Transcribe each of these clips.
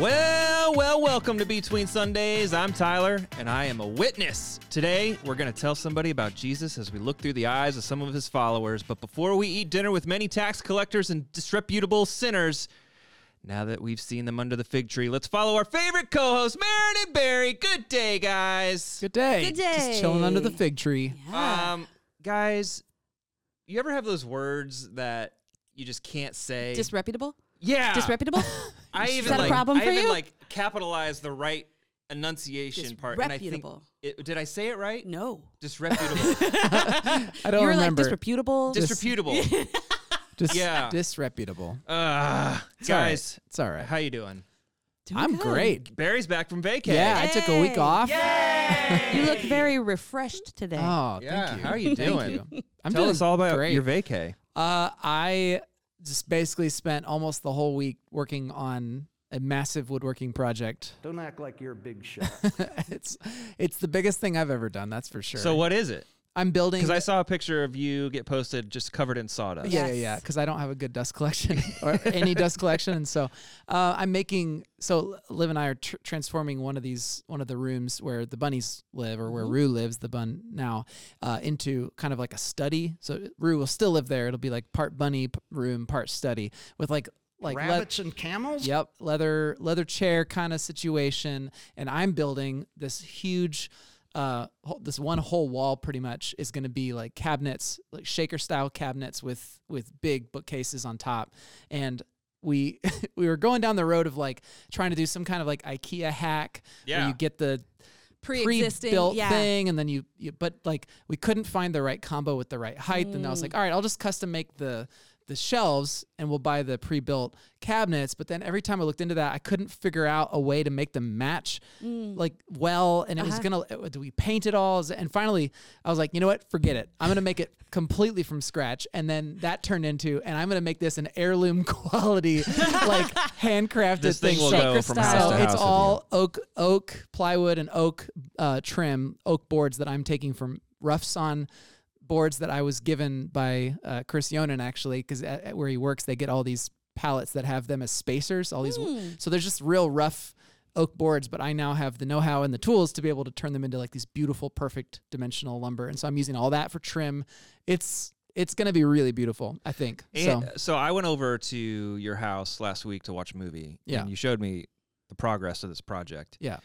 Well, well, welcome to Between Sundays. I'm Tyler, and I am a witness. Today, we're going to tell somebody about Jesus as we look through the eyes of some of his followers. But before we eat dinner with many tax collectors and disreputable sinners, now that we've seen them under the fig tree, let's follow our favorite co host, Marin and Barry. Good day, guys. Good day. Good day. Just chilling under the fig tree. Um, guys, you ever have those words that you just can't say? Disreputable? yeah. Disreputable? I Is even that a like, problem I for even you? like capitalize the right enunciation part. And I think Disreputable. it, did I say it right? no. Disreputable. I don't you were remember. like disreputable. Disreputable. Dis- Yeah. Disreputable. uh, It's all right. guys, It's all right. how you doing? Doing I'm good. great. Barry's back from vacay. Yeah, I took a week Yay. off. You look very refreshed today. Oh, Yeah, thank you. how are you Thank doing? you. I'm Tell doing us all about great. your vacay. Uh, I just basically spent almost the whole week working on a massive woodworking project. Don't act like you're a big shot. it's it's the biggest thing I've ever done. That's for sure. So what is it? I'm building. Because I saw a picture of you get posted just covered in sawdust. Yeah, yeah, Yes. yeah. Because I don't have a good dust collection or any dust collection, and so uh, I'm making. So Liv and I are tr- transforming one of these, one of the rooms where the bunnies live, or where Rue lives, the bun now, uh, into kind of like a study. So Rue will still live there. It'll be like part bunny p- room, part study, with like like le- Rabbits and camels? Yep, leather leather chair kind of situation, and I'm building this huge, uh, this one whole wall pretty much is going to be like cabinets, like shaker style cabinets with with big bookcases on top, and we we were going down the road of like trying to do some kind of like IKEA hack where Yeah. you get the Pre-existing. pre-built yeah. thing and then you, you but like we couldn't find the right combo with the right height and I was Mm. like all right I'll just custom make the the shelves and we'll buy the pre-built cabinets but then every time I looked into that I couldn't figure out a way to make them match like well and it was Uh-huh. gonna uh, do we paint it all and finally I was like you know what? Forget it. I'm gonna make it completely from scratch. And then that turned into and I'm gonna make this an heirloom quality like handcrafted This thing will So- go from house so to house. it's all oak, oak plywood, and oak uh, trim, oak boards that I'm taking from Rough sawn boards that I was given by uh, Chris Yonan actually, because where he works, they get all these pallets that have them as spacers. All these, so there's just real rough oak boards, but I now have the know-how and the tools to be able to turn them into like these beautiful, perfect dimensional lumber, and so I'm using all that for trim. It's it's gonna be really beautiful, I think. so so I went over to your house last week to watch a movie. Yeah. And you showed me the progress of this project. yeah,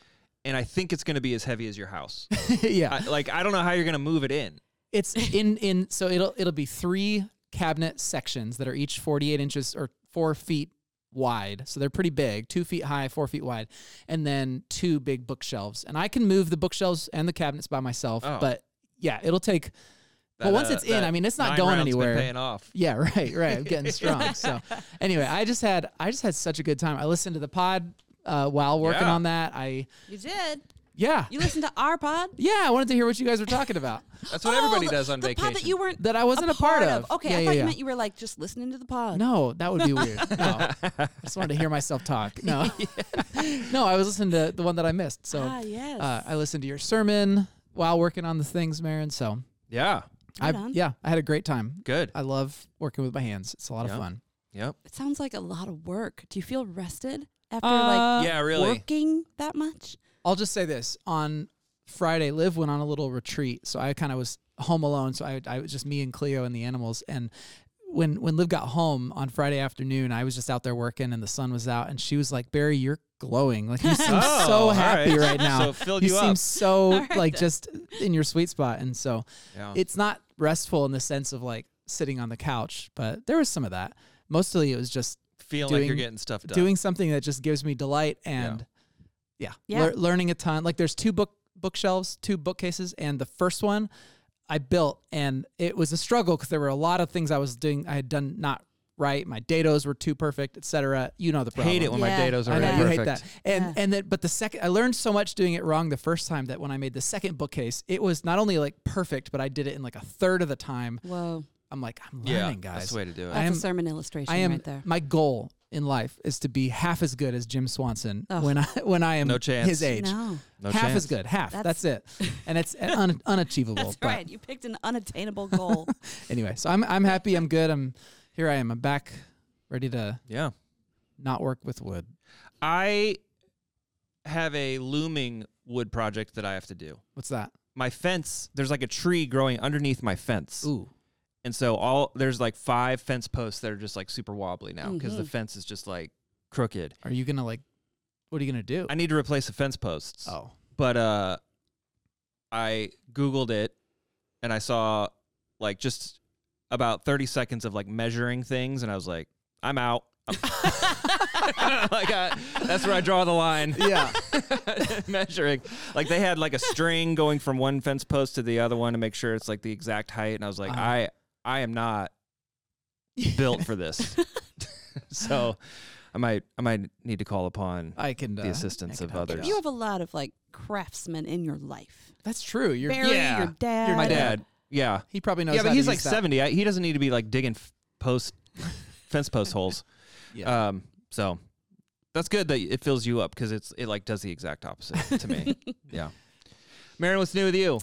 And I think it's going to be as heavy as your house. yeah. I, like, I don't know how you're going to move it in. It's in in so it'll it'll be three cabinet sections that are each 48 inches or four feet wide. So they're pretty big, two feet high, four feet wide, and then two big bookshelves. And I can move the bookshelves and the cabinets by myself, Oh. but yeah, it'll take. That, Well, once uh, it's in, I mean, it's not going anywhere. paying off. Yeah, right, right. I'm getting strong. So anyway, I just had I just had such a good time. I listened to the pod uh, while working Yeah. on that. I You did. Yeah You listened to our pod? yeah. I wanted to hear what you guys were talking about That's what Oh, everybody the- does on the vacation. pod that you weren't that I wasn't a, part, of. Okay, yeah, I yeah, thought yeah. you meant you were like just listening to the pod. No, that would be weird. No, I just wanted to hear myself talk. No, no, I was listening to the one that I missed. So Ah, yes. uh, I listened to your sermon while working on the things, Marin. So yeah. I Right yeah, I had a great time. Good. I love working with my hands. It's a lot Yeah. of fun. Yep. it sounds like a lot of work. Do you feel rested after Uh, like yeah, really. working that much? I'll just say this: on Friday, Liv went on a little retreat, so I kind of was home alone. So I, I was just me and Cleo and the animals. And when when Liv got home on Friday afternoon, I was just out there working, and the sun was out, and she was like, "Barry, you're glowing. Like you seem Oh, so happy right. right, now. So filled you you seem up. so right like just in your sweet spot." And so Yeah. it's not restful in the sense of like sitting on the couch, but there was some of that. Mostly, it was just Feel like you're doing- getting stuff done. doing something that just gives me delight and yeah, Yeah. lear- learning a ton. Like there's two book bookshelves, two bookcases, and the first one I built, and it was a struggle because there were a lot of things I was doing I had done not right. My dados were too perfect, etc. You know the problem. hate it when Yeah. my dados are I know you perfect. hate that, and Yeah. and then but the second I learned so much doing it wrong the first time that when I made the second bookcase, it was not only like perfect, but I did it in like a third of the time. Whow. I'm like I'm Yeah, learning, guys. that's the way to do it. I That's am- a sermon illustration I am right there. my goal in life is to be half as good as Jim Swanson Ugh. when I when I am No chance. his age. No. No half chance. as good, half. That's, That's- it, and it's un, unachievable. That's but right. You picked an unattainable goal. anyway, so I'm I'm happy. I'm good. I'm here. I am. I'm back, ready to Yeah. not work with wood. I have a looming wood project that I have to do. What's that? My fence, there's like a tree growing underneath my fence. Ooh. And so all there's like five fence posts that are just like super wobbly now because the Mhm. fence is just like crooked. Are you gonna like? What are you gonna do? I need to replace the fence posts. oh. But uh I googled it and I saw like just about 30 seconds of like measuring things and I was like, I'm out. like I, that's where I draw the line. Yeah. measuring. Like they had like a string going from one fence post to the other one to make sure it's like the exact height and I was like, Uh-huh. I I am not built for this. so I might I might need to call upon I can. Uh, the assistance I of can help you others. You have a lot of like craftsmen in your life. That's true. You're. Barry, Yeah. your dad. my dad. dad. Yeah. He probably knows. yeah, but how he's use like that. 70. I, he doesn't need to be like digging f- post fence post holes. Yeah. Um so that's good that it fills you up because it's it like does the exact opposite to me. yeah. Marin, what's new with you?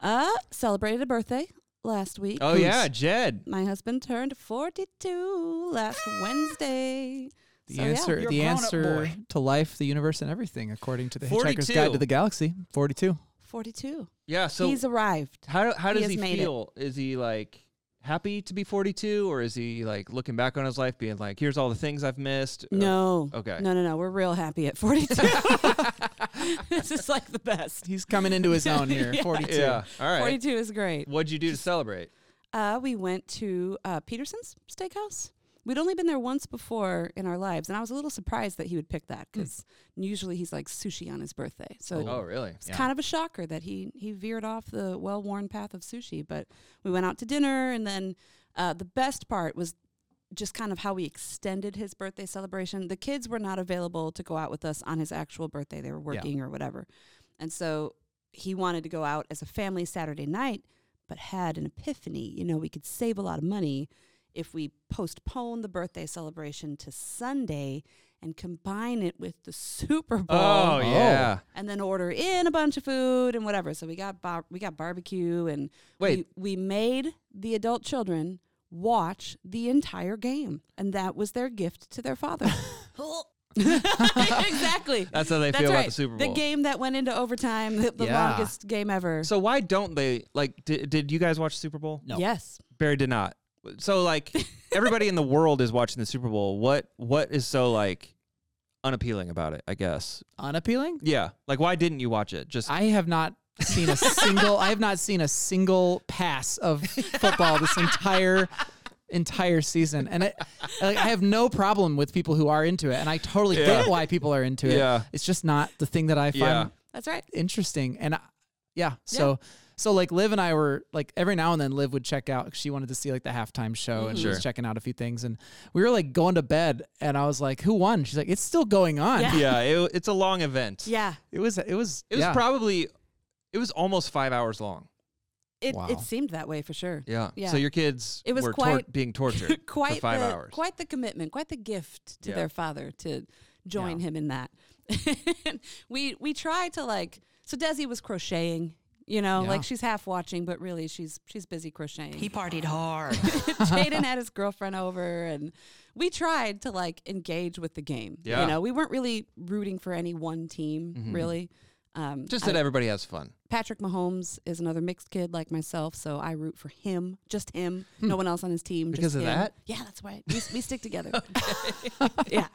Uh, celebrated a birthday last week. Oh yeah, Jed. My husband turned 42 last Wednesday. the So, yeah. answer. You're a the grown-up answer boy. to life, the universe, and everything, according to the Hitchhiker's 42. Guide to the Galaxy. Forty-two. 42. Yeah. So He's arrived. how how he does has he, made it. feel? Is he like happy to be 42 or is he like looking back on his life being like here's all the things I've missed? Or- No. Okay. No, no, no. We're real happy at 42. this is like the best. He's coming into his own here. Yeah. Forty-two. Yeah. All right. 42 is great. What'd you do to celebrate? Uh, we went to uh, Peterson's Steakhouse. We'd only been there once before in our lives, and I was a little surprised that he would pick that because usually he's like sushi on his birthday. So Oh, really? it's Yeah. kind of a shocker that he he veered off the well-worn path of sushi. But we went out to dinner, and then uh, the best part was just kind of how we extended his birthday celebration. The kids were not available to go out with us on his actual birthday; they were working or whatever, and so he wanted to go out as a family Saturday night, but had an epiphany. You know, we could save a lot of money if we postpone the birthday celebration to Sunday and combine it with the Super Bowl oh, oh, yeah. and then order in a bunch of food and whatever. So we got bar- we got barbecue and Wait. we, we made the adult children watch the entire game, and that was their gift to their father. exactly. That's how they That's feel right. about the Super Bowl. The game that went into overtime, the, the Yeah. longest game ever. So why don't they like? Did, did you guys watch Super Bowl? No. Yes. Barry did not. So like, everybody in the world is watching the Super Bowl. What what is so like unappealing about it? I guess. Unappealing. Yeah. Like, why didn't you watch it? Just I have not seen a single. I have not seen a single pass of football this entire entire season, and I, like, I have no problem with people who are into it, and I totally Yeah. get why people are into it. Yeah. It's just not the thing that I find Yeah. That's right. interesting, and I, yeah, so. So like Liv and I were like every now and then Liv would check out. she wanted to see like the halftime show and she mm. was checking out a few things and we were like going to bed and I was like who won she's like it's still going on Yeah. yeah. It, it's a long event. Yeah. it was it was It was yeah. probably. It was almost five hours long. It Wow. it seemed that way for sure. Yeah. Yeah. So your kids It was were tor- quite- being tortured quite for five the, hours. Quite the commitment, quite the gift to Yeah. their father to join Yeah. him in that. we we tried to like so Desi was crocheting, you know, Yeah. like she's half watching, but really she's she's busy crocheting. He partied hard. Jaden had his girlfriend over and we tried to like engage with the game. Yeah. You know, we weren't really rooting for any one team, Mhm. really. Um, Just I- that everybody has fun. Patrick Mahomes is another mixed kid like myself, so I root for him, just him, no one else on his team. Hmm. Because just of him. that? Yeah, that's why we, we stick together. yeah,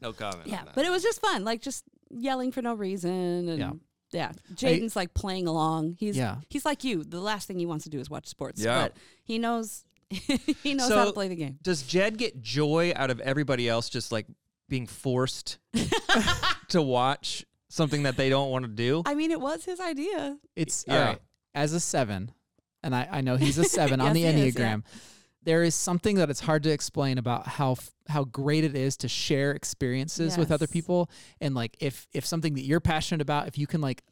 No comment. yeah, but it was just fun, like just yelling for no reason, and Yeah. Yeah, Jaden's like playing along. He's Yeah. he's like you. The last thing he wants to do is watch sports, Yeah. but he knows he knows how So- to play the game. Does Jed get joy out of everybody else just like being forced to watch something that they don't want to do? I mean, it was his idea. It's Yeah. all right. As a seven, and I, I know he's a seven on the Yes, he is, Enneagram. There is something that it's hard to explain about how f- how great it is to share experiences with other people, and like if if something that you're passionate about, if you can like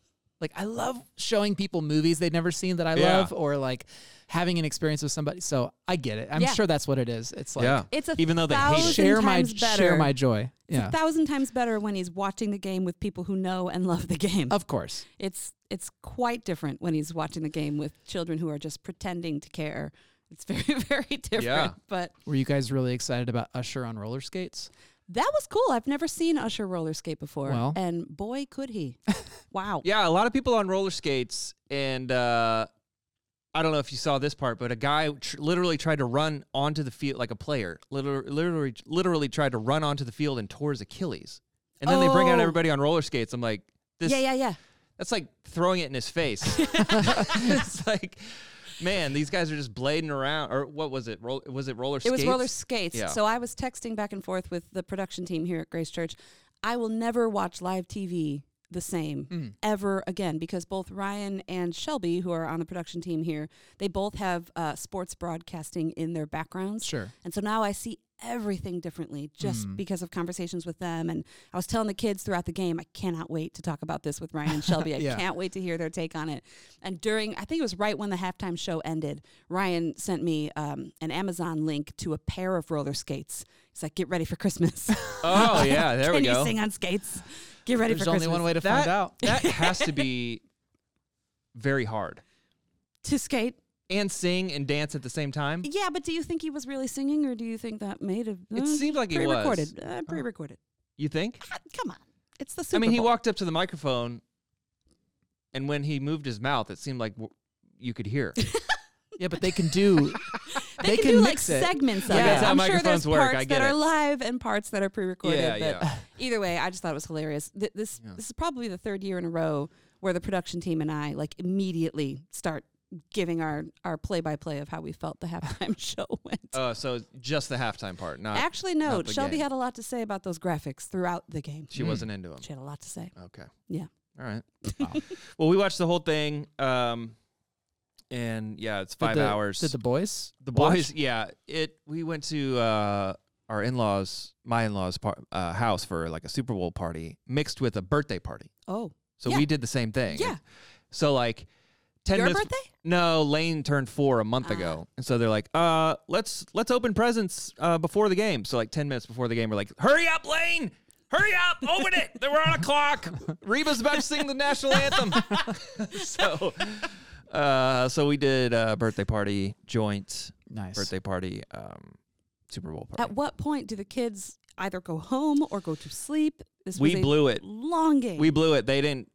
like I love showing people movies they've never seen that I Yeah. love, or like having an experience with somebody. So I get it. I'm Yeah. sure that's what it is. It's like yeah. It's a Even though they hate share my better. share my joy. It's Yeah, a thousand times better when he's watching the game with people who know and love the game. of course. It's it's quite different when he's watching the game with children who are just pretending to care. It's very very different. Yeah. But Were you guys really excited about Usher on roller skates? That was cool. I've never seen Usher roller skate before, Well. and boy, could he! wow. Yeah, a lot of people on roller skates, and uh, I don't know if you saw this part, but a guy tr- literally tried to run onto the field like a player. Literally, literally, literally tried to run onto the field and tore his Achilles. And then they bring out Oh. everybody on roller skates. I'm like, this. yeah, yeah, yeah. That's like throwing it in his face. it's like, man, these guys are just blading around. Or what was it? Roll, was it roller skates? It was roller skates. Yeah. So I was texting back and forth with the production team here at Grace Church. I will never watch live TV the same Mm. ever again because both Ryan and Shelby, who are on the production team here, they both have uh, sports broadcasting in their backgrounds. Sure. And so now I see everything differently just Mm. because of conversations with them. And I was telling the kids throughout the game, I cannot wait to talk about this with Ryan and Shelby. I Yeah. can't wait to hear their take on it. And during, I think it was right when the halftime show ended, Ryan sent me um, an Amazon link to a pair of roller skates. He's like, get ready for Christmas. Oh yeah, there we go. you sing on skates? Get ready There's for only one way to that, find out. that has to be very hard. to skate. And sing and dance at the same time. Yeah, but do you think he was really singing or do you think that made it? It seemed like he was. pre-recorded. Uh, pre-recorded. You think? Ah, Come on. It's the Super I mean, he Bowl. walked up to the microphone, and when he moved his mouth, it seemed like w- you could hear. Yeah, but they can do. They, they can, can do like mix it. segments of Yeah. it. That's how I'm sure there's work. parts I get that are live and parts that are pre-recorded. Yeah, but yeah. either way, I just thought it was hilarious. Th- this Yeah. this is probably the third year in a row where the production team and I like immediately start giving our our play-by-play of how we felt the halftime show went. Oh, so just the halftime part, not Actually, no. not the Shelby game. had a lot to say about those graphics throughout the game. she Mm. wasn't into them. She had a lot to say. Okay. Yeah. All right. Wow. Well, we watched the whole thing, um, and yeah, it's Did five the- hours. Did the boys? The watch? boys, yeah. It. We went to uh, our in-laws, my in-laws' par- uh, house for like a Super Bowl party, mixed with a birthday party. Oh, So Yeah. we did the same thing. Yeah. So like, ten your minutes. birthday? No, Lane turned four a month Ah. ago, and so they're like, "Uh, let's let's open presents uh, before the game." So like ten minutes before the game, we're like, "Hurry up, Lane! Hurry up! Open it! We're on a clock. Reba's about to sing the national anthem." so, uh, so we did a birthday party, joint Nice. birthday party, um, Super Bowl party. At what point do the kids either go home or go to sleep? This we was a blew it. long game. We blew it. They didn't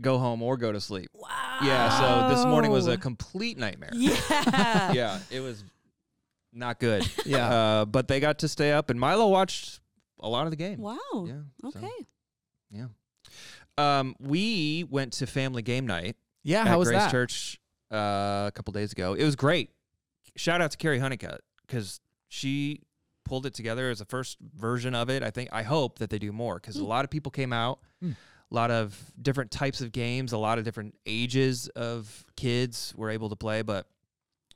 go home or go to sleep. wow. Yeah. So this morning was a complete nightmare. yeah. yeah, it was not good. Yeah. Uh, but they got to stay up, and Milo watched a lot of the game. Wow. Yeah. so, Okay. yeah. Um, we went to family game night yeah. How was Grace that? Church uh, a couple days ago. It was great. Shout out to Carrie Honeycutt because she pulled it together as a first version of it. I think I hope that they do more because a Mm. lot of people came out. Mm. A lot of different types of games, a lot of different ages of kids were able to play. But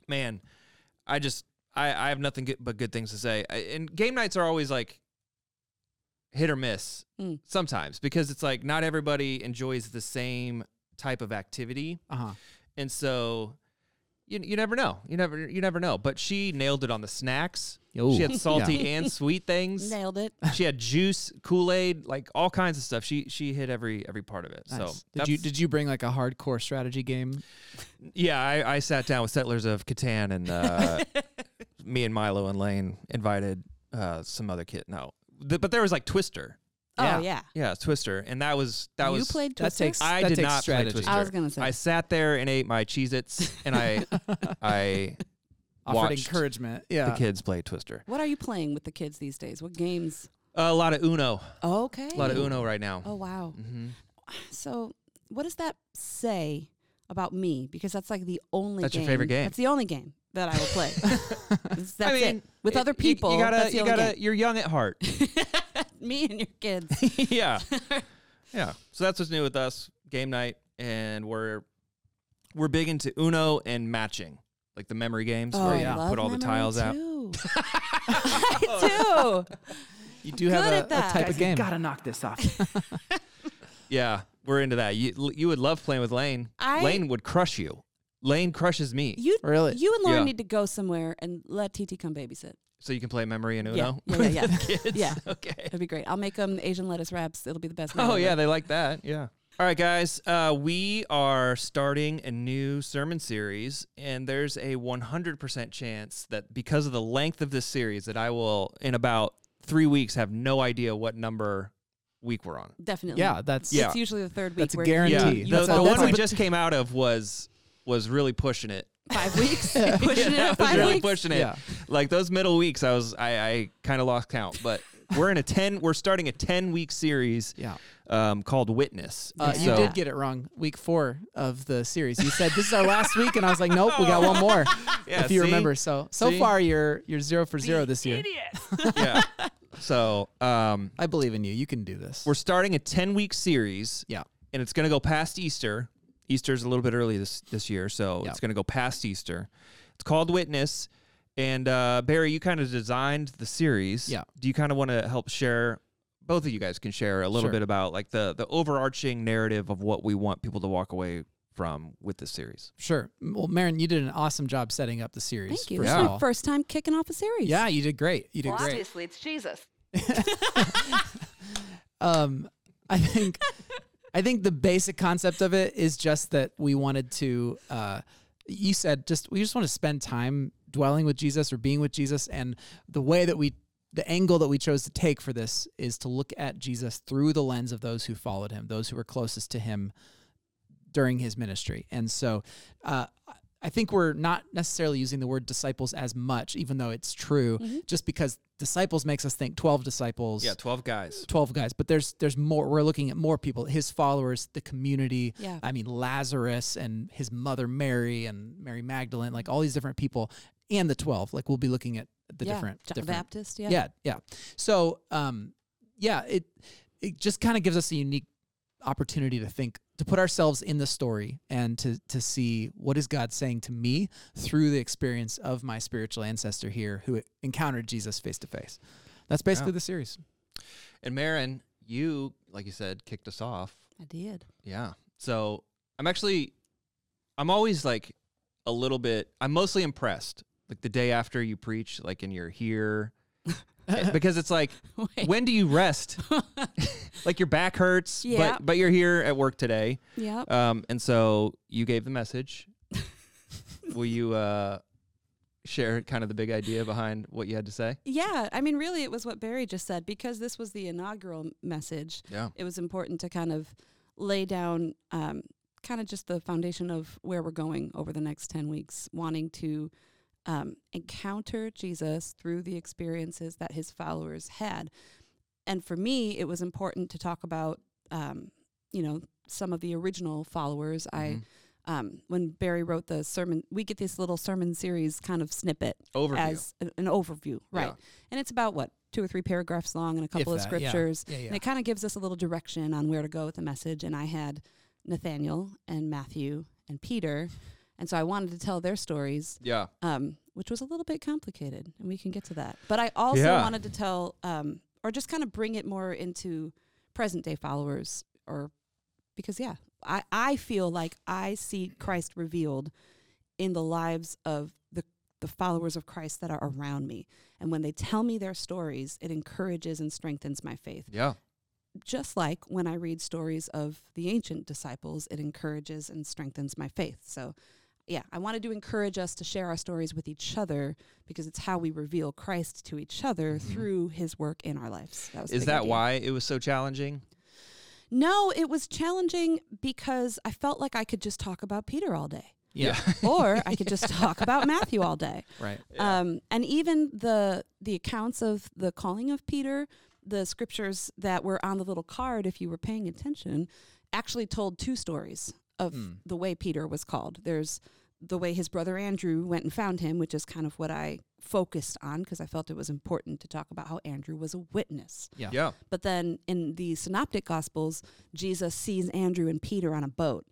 man, I just I, I have nothing good, but good things to say. I, and game nights are always like hit or miss Mm. sometimes because it's like not everybody enjoys the same type of activity, Uh huh. and so you you never know. You never you never know. But she nailed it on the snacks. She had salty and sweet things. Nailed it. She had juice, Kool Aid, like all kinds of stuff. She she hit every every part of it. Nice. So did you did you bring like a hardcore strategy game? Yeah, I, I sat down with Settlers of Catan and uh, me and Milo and Lane invited uh, some other kid. No, Th- but there was like Twister. Yeah. Oh yeah. Yeah, Twister, and that was that you was played That Twister? takes- I that did takes not strategy. play Twister. I was gonna say. I sat there and ate my Cheez-Its, and I I Offered watched encouragement. Yeah. the kids play Twister. what are you playing with the kids these days? What games? a lot of Uno, Okay. a lot of Uno right now. Oh wow. hmm So, what does that say about me? Because that's like the only. That's your game- favorite game. That's the only game that I will play. That's that's I mean, it. With y- other people, you, gotta that's the you only gotta you're young at heart. game. me and your kids. yeah, yeah. So that's what's new with us. Game night, and we're we're big into Uno and matching, like the memory games Oh, where I you yeah. put all the memory tiles out. I do. You do have a, a that. type Guys, of you game. gotta knock this off. Yeah, we're into that. You you would love playing with Lane. I- Lane would crush you. Lane crushes me. You Really? you and Lauren Yeah. need to go somewhere and let TT come babysit. So you can play memory and Uno. yeah, yeah, yeah. with the kids? Yeah. Okay. That'd be great. I'll make them Asian lettuce wraps. It'll be the best. Oh ever. yeah, they like that. Yeah. All right, guys. Uh, we are starting a new sermon series, and there's a 100% chance that because of the length of this series, that I will, in about three weeks have no idea what number week we're on. Definitely. Yeah, that's Yeah. It's usually the third week. That's a where guarantee. Yeah, You, the, the one we just came out of was was really pushing it. Five weeks. Pushing Yeah, it I five really weeks. pushing it. Yeah. Like those middle weeks, I was I, I kind of lost count. But we're in a ten. We're starting a ten week series Yeah. um, called Witness. Uh, And You did get it wrong. Week four of the series. You said this is our last week, and I was like, nope, we got one more. Yeah, if you see? remember. So so See? far you're you're zero for zero this year. Idiot. yeah. So um, I believe in you. You can do this. we're starting a ten week series. Yeah. and it's going to go past Easter. Easter's a little bit early this this year, so Yeah. it's going to go past Easter. It's called Witness, and uh, Barry, you kind of designed the series. Yeah. Do you kind of want to help share? Both of you guys can share a little Sure. bit about like the the overarching narrative of what we want people to walk away from with this series. Sure. Well, Marin, you did an awesome job setting up the series. Thank you. First This is my first time kicking off a series. Yeah, you did great. You did Well, great. obviously it's Jesus. Um, I think, I think the basic concept of it is just that we wanted to. Uh, you said just we just want to spend time dwelling with Jesus or being with Jesus, and the way that we, the angle that we chose to take for this is to look at Jesus through the lens of those who followed him, those who were closest to him during his ministry, and so. Uh, I think we're not necessarily using the word disciples as much, even though it's true, Mhm. just because disciples makes us think 12 disciples. Yeah, twelve guys. 12 guys but there's there's more we're looking at more people his followers the community Yeah. i mean lazarus and his mother mary and mary magdalene like all these different people and the 12 like we'll be looking at the yeah. different John the different Baptist. Yeah. yeah yeah so um yeah it it just kind of gives us a unique opportunity to think to put ourselves in the story and to to see what is God saying to me through the experience of my spiritual ancestor here who encountered Jesus face to face. That's basically Yeah. the series. And Marin, you like you said kicked us off. I did. Yeah. So I'm actually, I'm always like a little bit. I'm mostly impressed. Like the day after you preach, like and you're here, because it's like, Wait. when do you rest? like your back hurts, Yeah. but but you're here at work today. Yeah. Um, and so you gave the message. Will you uh share kind of the big idea behind what you had to say? Yeah, I mean, really, it was what Barry just said because this was the inaugural m- message. Yeah. It was important to kind of lay down, um, kind of just the foundation of where we're going over the next ten weeks, wanting to um, encounter Jesus through the experiences that his followers had. And for me, it was important to talk about, um, you know, some of the original followers. I Mhm. um, when Barry wrote the sermon, we get this little sermon series kind of snippet Overview. as an, an overview, right? Yeah. And it's about what two or three paragraphs long and a couple of that, scriptures, Yeah, yeah. and it kind of gives us a little direction on where to go with the message. And I had Nathaniel and Matthew and Peter, and so I wanted to tell their stories, yeah. um, which was a little bit complicated, and we can get to that. But I also Yeah. wanted to tell, um, or just kind of bring it more into present day followers, or because yeah, I I feel like I see Christ revealed in the lives of the the followers of Christ that are around me, and when they tell me their stories, it encourages and strengthens my faith. Yeah. Just like when I read stories of the ancient disciples, it encourages and strengthens my faith. So yeah, I wanted to encourage us to share our stories with each other because it's how we reveal Christ to each other Mhm. through his work in our lives. That was Is that idea. why it was so challenging? No, it was challenging because I felt like I could just talk about Peter all day. yeah. Or I could just talk about Matthew all day. right. Um, and even the the accounts of the calling of Peter, the scriptures that were on the little card, if you were paying attention, actually told two stories of Mm. the way Peter was called. There's the way his brother Andrew went and found him, which is kind of what I focused on because I felt it was important to talk about how Andrew was a witness. Yeah. Yeah. But then in the synoptic gospels, Jesus sees Andrew and Peter on a boat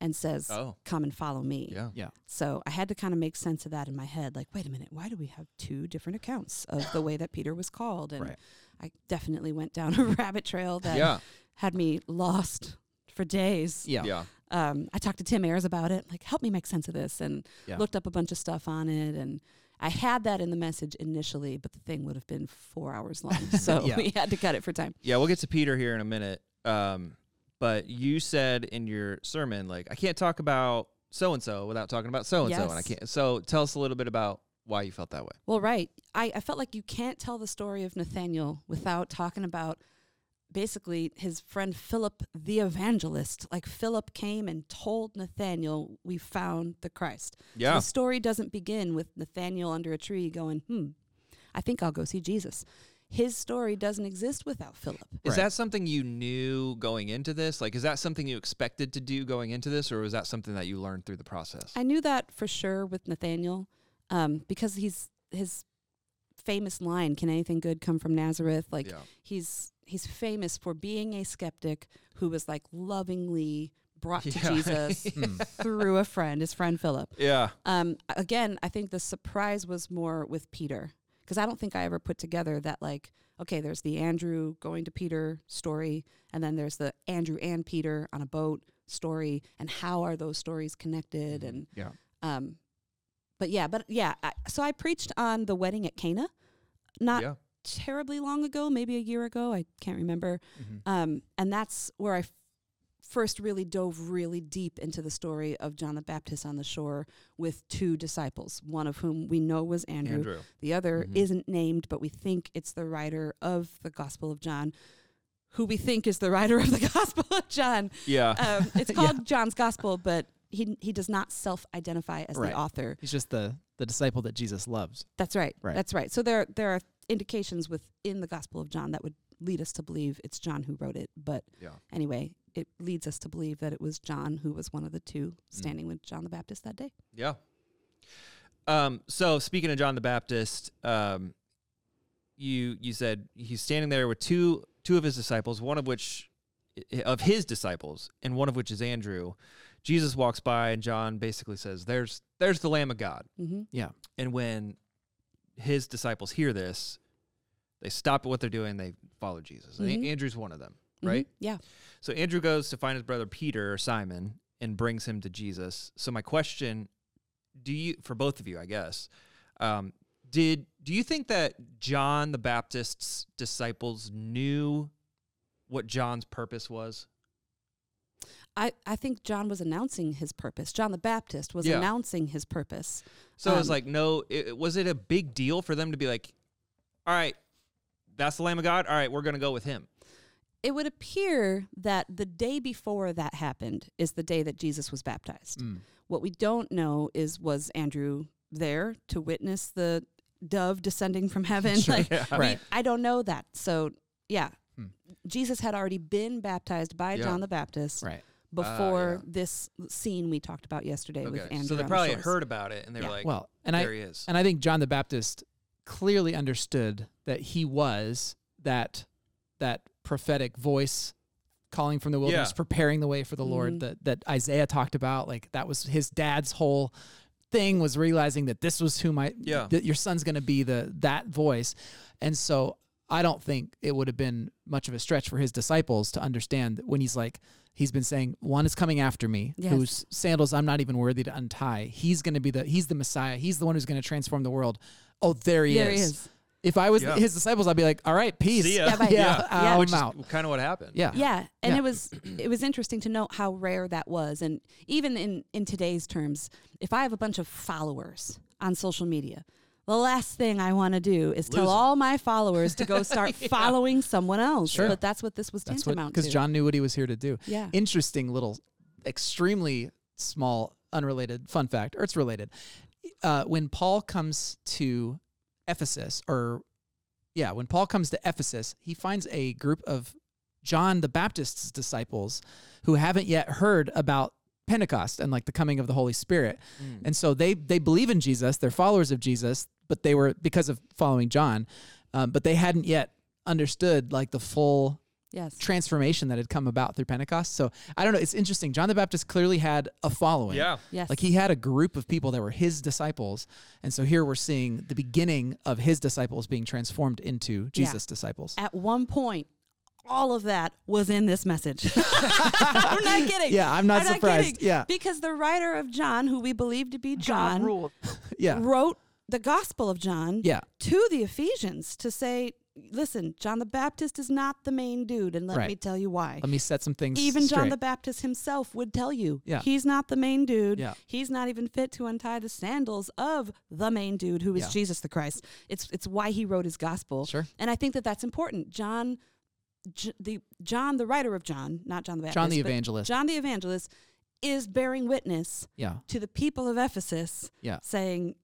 and says, Oh. Come and follow me. Yeah. Yeah. So I had to kind of make sense of that in my head. Like, wait a minute, why do we have two different accounts of the way that Peter was called? And Right. I definitely went down a rabbit trail that Yeah. had me lost for days. Yeah. Yeah. Um, I talked to Tim Ayers about it, like, help me make sense of this, and Yeah. looked up a bunch of stuff on it. And I had that in the message initially, but the thing would have been four hours long. So Yeah. we had to cut it for time. Yeah, we'll get to Peter here in a minute. Um, but you said in your sermon, like, I can't talk about so and so without talking about so and so, and I can't. So tell us a little bit about why you felt that way. Well, right. I, I felt like you can't tell the story of Nathaniel without talking about basically his friend Philip the evangelist. Like Philip came and told Nathaniel, We found the Christ. So Yeah. the story doesn't begin with Nathaniel under a tree going, Hmm, I think I'll go see Jesus. His story doesn't exist without Philip. Is Right. that something you knew going into this? Like, is that something you expected to do going into this, or was that something that you learned through the process? I knew that for sure with Nathaniel, um, because he's his famous line, "Can anything good come from Nazareth?" Like yeah. he's he's famous for being a skeptic who was like lovingly brought to Jesus Hmm. through a friend, his friend Philip. Yeah. Um, again, I think the surprise was more with Peter because I don't think I ever put together that like okay, there's the Andrew going to Peter story, and then there's the Andrew and Peter on a boat story, and how are those stories connected? And Yeah. um, but yeah, but yeah, I, so I preached on the wedding at Cana, not yeah. Terribly long ago, maybe a year ago, I can't remember. Um, and that's where I f- first really dove really deep into the story of John the Baptist on the shore with two disciples, one of whom we know was Andrew. Andrew. The other Mhm. isn't named, but we think it's the writer of the Gospel of John, who we think is the writer of the Gospel of John. Yeah. Um, it's called John's Gospel, but he he does not self-identify as Right. the author. He's just the the disciple that Jesus loves. That's right. Right. That's right. So there there are indications within the Gospel of John that would lead us to believe it's John who wrote it. But yeah. anyway, it leads us to believe that it was John who was one of the two Mm. standing with John the Baptist that day. Yeah. Um, so speaking of John the Baptist, um, you you said he's standing there with two two of his disciples, one of which of his disciples, and one of which is Andrew. Jesus walks by, and John basically says, "There's there's the Lamb of God." Mm-hmm. And when his disciples hear this, they stop at what they're doing. They follow Jesus. And Mhm. Andrew's one of them, right? Yeah. So Andrew goes to find his brother Peter or Simon and brings him to Jesus. So my question, do you for both of you, I guess, um, did do you think that John the Baptist's disciples knew what John's purpose was? I, I think John was announcing his purpose. John the Baptist was Yeah. announcing his purpose. So it was like no, it, was it a big deal for them to be like, all right, that's the Lamb of God. All right, we're gonna go with him. It would appear that the day before that happened is the day that Jesus was baptized. Mm. What we don't know is was Andrew there to witness the dove descending from heaven? Sure. Like Yeah. we- Right. I don't know that. So yeah, Hmm. Jesus had already been baptized by Yeah. John the Baptist Right. Before yeah. this scene we talked about yesterday with Andrew. so they on the probably had heard about it and they Yeah. were like, Well, and I there he is. and I think John the Baptist clearly understood that he was that that prophetic voice calling from the wilderness, Yeah. preparing the way for the Lord Mhm. that that Isaiah talked about. Like that was his dad's whole thing was realizing that this was who my Yeah. that your son's going to be the that voice. And so I don't think it would have been much of a stretch for his disciples to understand that when he's like he's been saying one is coming after me Yes. whose sandals I'm not even worthy to untie. He's going to be the he's the Messiah. He's the one who's going to transform the world. Oh, there he There is. he is. If I was Yeah. his disciples, I'd be like, "All right, peace." See ya. Yeah, bye. yeah, Yeah. which I'm out. is kind of what happened. Yeah, Yeah, and Yeah. it was it was interesting to note how rare that was, and even in in today's terms, if I have a bunch of followers on social media, the last thing I want to do is tell Lose 'em. all my followers to go start Yeah. following someone else. Sure. But that's what this was That's tantamount because. John knew what he was here to do. yeah, Interesting little, extremely small, unrelated fun fact, or it's related. Uh, when Paul comes to Ephesus, or yeah, when Paul comes to Ephesus, he finds a group of John the Baptist's disciples who haven't yet heard about Pentecost and like the coming of the Holy Spirit. Mm. And so they they believe in Jesus, they're followers of Jesus, but they were because of following John, um, but they hadn't yet understood like the full yes, transformation that had come about through Pentecost. So I don't know. It's interesting. John the Baptist clearly had a following. Yeah. yes, Like he had a group of people that were his disciples. And so here we're seeing the beginning of his disciples being transformed into Jesus' disciples. At one point, all of that was in this message. I'm not kidding. Yeah, I'm not I'm not surprised. kidding. yeah. Because the writer of John, who we believe to be John, Yeah. wrote the Gospel of John Yeah. to the Ephesians to say, listen, John the Baptist is not the main dude, and let Right. me tell you why. Let me set some things Even John the Baptist himself would tell you, Yeah. he's not the main dude. Yeah. He's not even fit to untie the sandals of the main dude, who is Yeah. Jesus the Christ. It's it's why he wrote his gospel. Sure. And I think that that's important. John, J- the John, the writer of John, not John the Baptist, John the Evangelist. John the Evangelist is bearing witness yeah. to the people of Ephesus, Yeah. saying,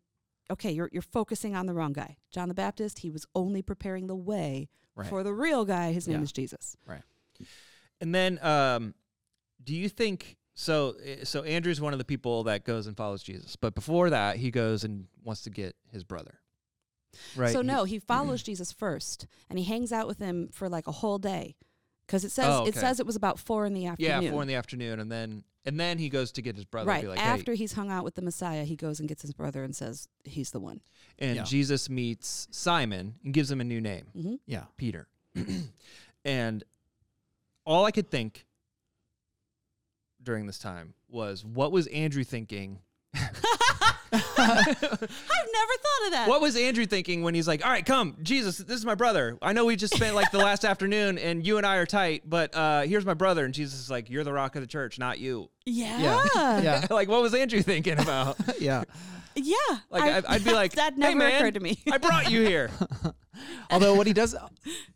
"Okay, you're you're focusing on the wrong guy. John the Baptist, he was only preparing the way Right. for the real guy. His name Yeah. is Jesus." Right. And then, um, do you think so? eh, So Andrew's one of the people that goes and follows Jesus, but before that, he goes and wants to get his brother. Right. So no, he follows Jesus first, and he hangs out with him for like a whole day, because it says Oh, it okay. says it was about four in the afternoon. Yeah, four in the afternoon, and then and then he goes to get his brother. right be like, after hey. he's hung out with the Messiah, he goes and gets his brother and says he's the one. and Yeah. Jesus meets Simon and gives him a new name, hmm Yeah. Peter. and all I could think during this time was, what was Andrew thinking? I've never thought of that. What was Andrew thinking when he's like, "All right, come, Jesus, this is my brother. I know we just spent like the last afternoon, and you and I are tight, but uh, here's my brother." And Jesus is like, "You're the rock of the church, not you." Yeah, Yeah. yeah, Yeah. like, what was Andrew thinking about? yeah. Yeah. Like, I, I'd, I'd be like, that "Hey, never man, occurred to me. I brought you here." Although what he does,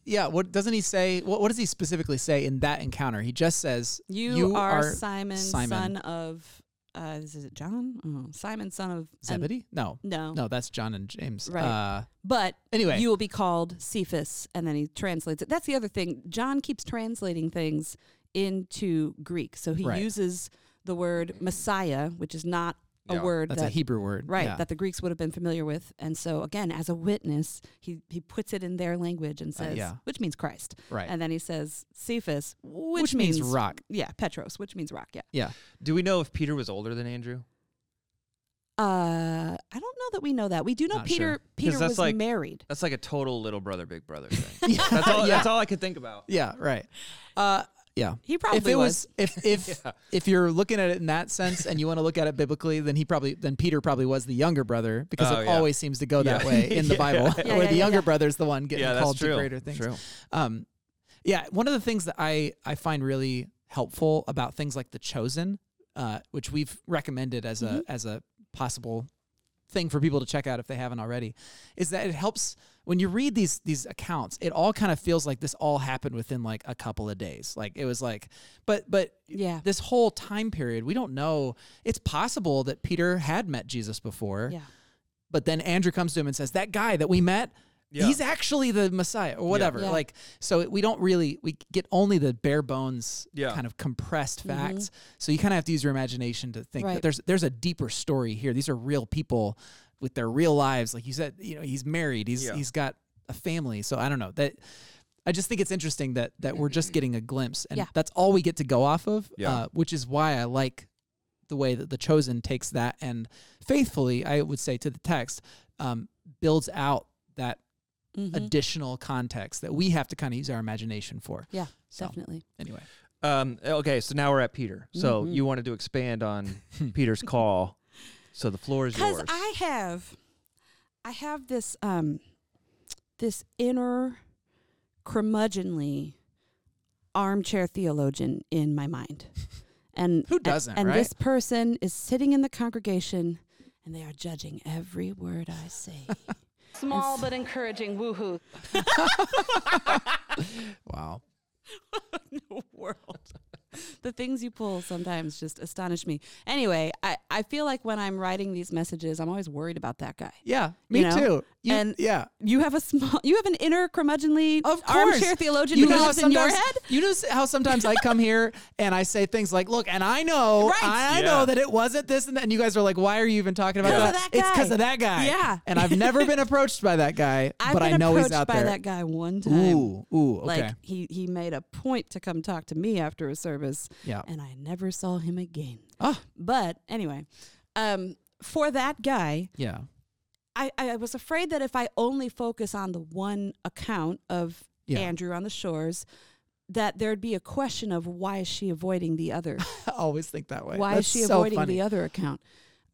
yeah, what doesn't he say? What, what does he specifically say in that encounter? He just says, You, are, Simon, Simon. son of uh, is it John? Oh, Simon, son of Zebedee." No, no, no, that's John and James. Right. Uh, But Anyway. you will be called Cephas, and then he translates it. That's the other thing. John keeps translating things into Greek, so he Right. uses the word Messiah, which is not a Yeah, word that's that a Hebrew word, right Yeah. that the Greeks would have been familiar with. And so again, as a witness, he he puts it in their language and says, Uh, yeah. which means Christ, right. and then he says Cephas, which, Which means rock. Yeah, Petros, which means rock. Yeah. yeah. Do we know if Peter was older than Andrew? Uh, I don't know that we know that. We do know Not Peter. sure. Peter was like- married. That's like a total little brother, big brother thing. yeah. That's all. That's all I could think about. Yeah. Right. Uh, yeah. He probably if it was, if if Yeah. if you're looking at it in that sense and you want to look at it biblically, then he probably then Peter probably was the younger brother because Oh, it yeah. always seems to go that Yeah. way in the. Bible, where the younger yeah. brother's the one getting called to greater things. True. Um, yeah, one of the things that I I find really helpful about things like the chosen, uh, which we've recommended as Mm-hmm. a as a possible thing for people to check out if they haven't already, is that it helps when you read these these accounts. It all kind of feels like this all happened within like a couple of days. Like it was like, but but yeah. this whole time period, we don't know. It's possible that Peter had met Jesus before, Yeah. but then Andrew comes to him and says, "That guy that we met, Yeah. he's actually the Messiah or whatever." Yeah. Like, so we don't really we get only the bare bones Yeah. kind of compressed Mhm. facts. So you kind of have to use your imagination to think Right. that there's there's a deeper story here. These are real people with their real lives. Like you said, you know, he's married. He's Yeah. he's got a family. So I don't know that. I just think it's interesting that that we're just getting a glimpse, and Yeah. that's all we get to go off of. Yeah. Uh, which is why I like the way that the chosen takes that and faithfully, I would say to the text, um, builds out that Mhm. additional context that we have to kind of use our imagination for. Yeah, So, definitely. Anyway, Um, okay, so now we're at Peter. So Mhm. you wanted to expand on Peter's call. So the floor is Because yours. I have, I have this um, this inner curmudgeonly armchair theologian in my mind, and Who doesn't, And, right? this person is sitting in the congregation, and they are judging every word I say. Small but encouraging woohoo. wow. the world. The things you pull sometimes just astonish me. Anyway, I, I feel like when I'm writing these messages, I'm always worried about that guy. Yeah, me You know? too. You- And- yeah, You have a small, you have an inner curmudgeonly Of course. armchair theologian you who know in your head. you know how sometimes I come here and I say things like, "Look, and I know, Right. I Yeah. know that it wasn't this and that," and you guys are like, "Why are you even talking about that?" of that It's because of that guy. Yeah. and I've never been approached by that guy, I've but I know approached he's out by there. that guy one time. Ooh, ooh, okay, Like he he made a point to come talk to me after a service, yeah. and I never saw him again. Ah, But anyway, um, for that guy, yeah, I, I was afraid that if I only focus on the one account of Yeah. Andrew on the shores, that there'd be a question of why is she avoiding the other? I always think that way. why That's is she so avoiding funny. the other account?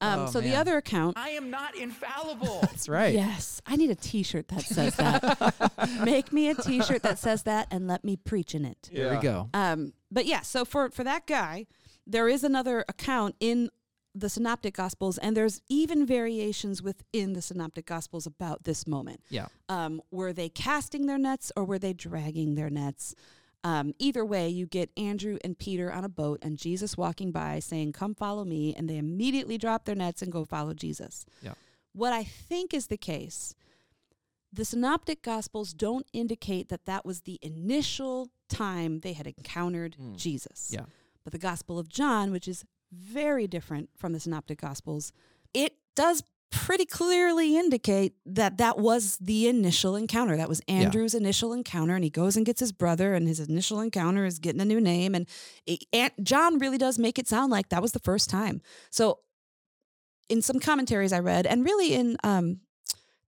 Um, Oh, so the other account I am not infallible. That's right. Yes, I need a T-shirt that says that. Make me a T-shirt that says that, and let me preach in it. There we go. Um, but yeah, so for for that guy, there is another account in the Synoptic Gospels, and there's even variations within the Synoptic Gospels about this moment. Yeah. Um, were they casting their nets or were they dragging their nets? Um, either way, you get Andrew and Peter on a boat and Jesus walking by saying, Come follow me. And they immediately drop their nets and go follow Jesus. Yeah. What I think is the case, the Synoptic Gospels don't indicate that that was the initial time they had encountered Jesus. Yeah. But the Gospel of John, which is very different from the Synoptic Gospels, it does pretty clearly indicate that that was the initial encounter. That was Andrew's initial encounter, and he goes and gets his brother, and his initial encounter is getting a new name. And, it, and John really does make it sound like that was the first time. So, in some commentaries I read, and really in um,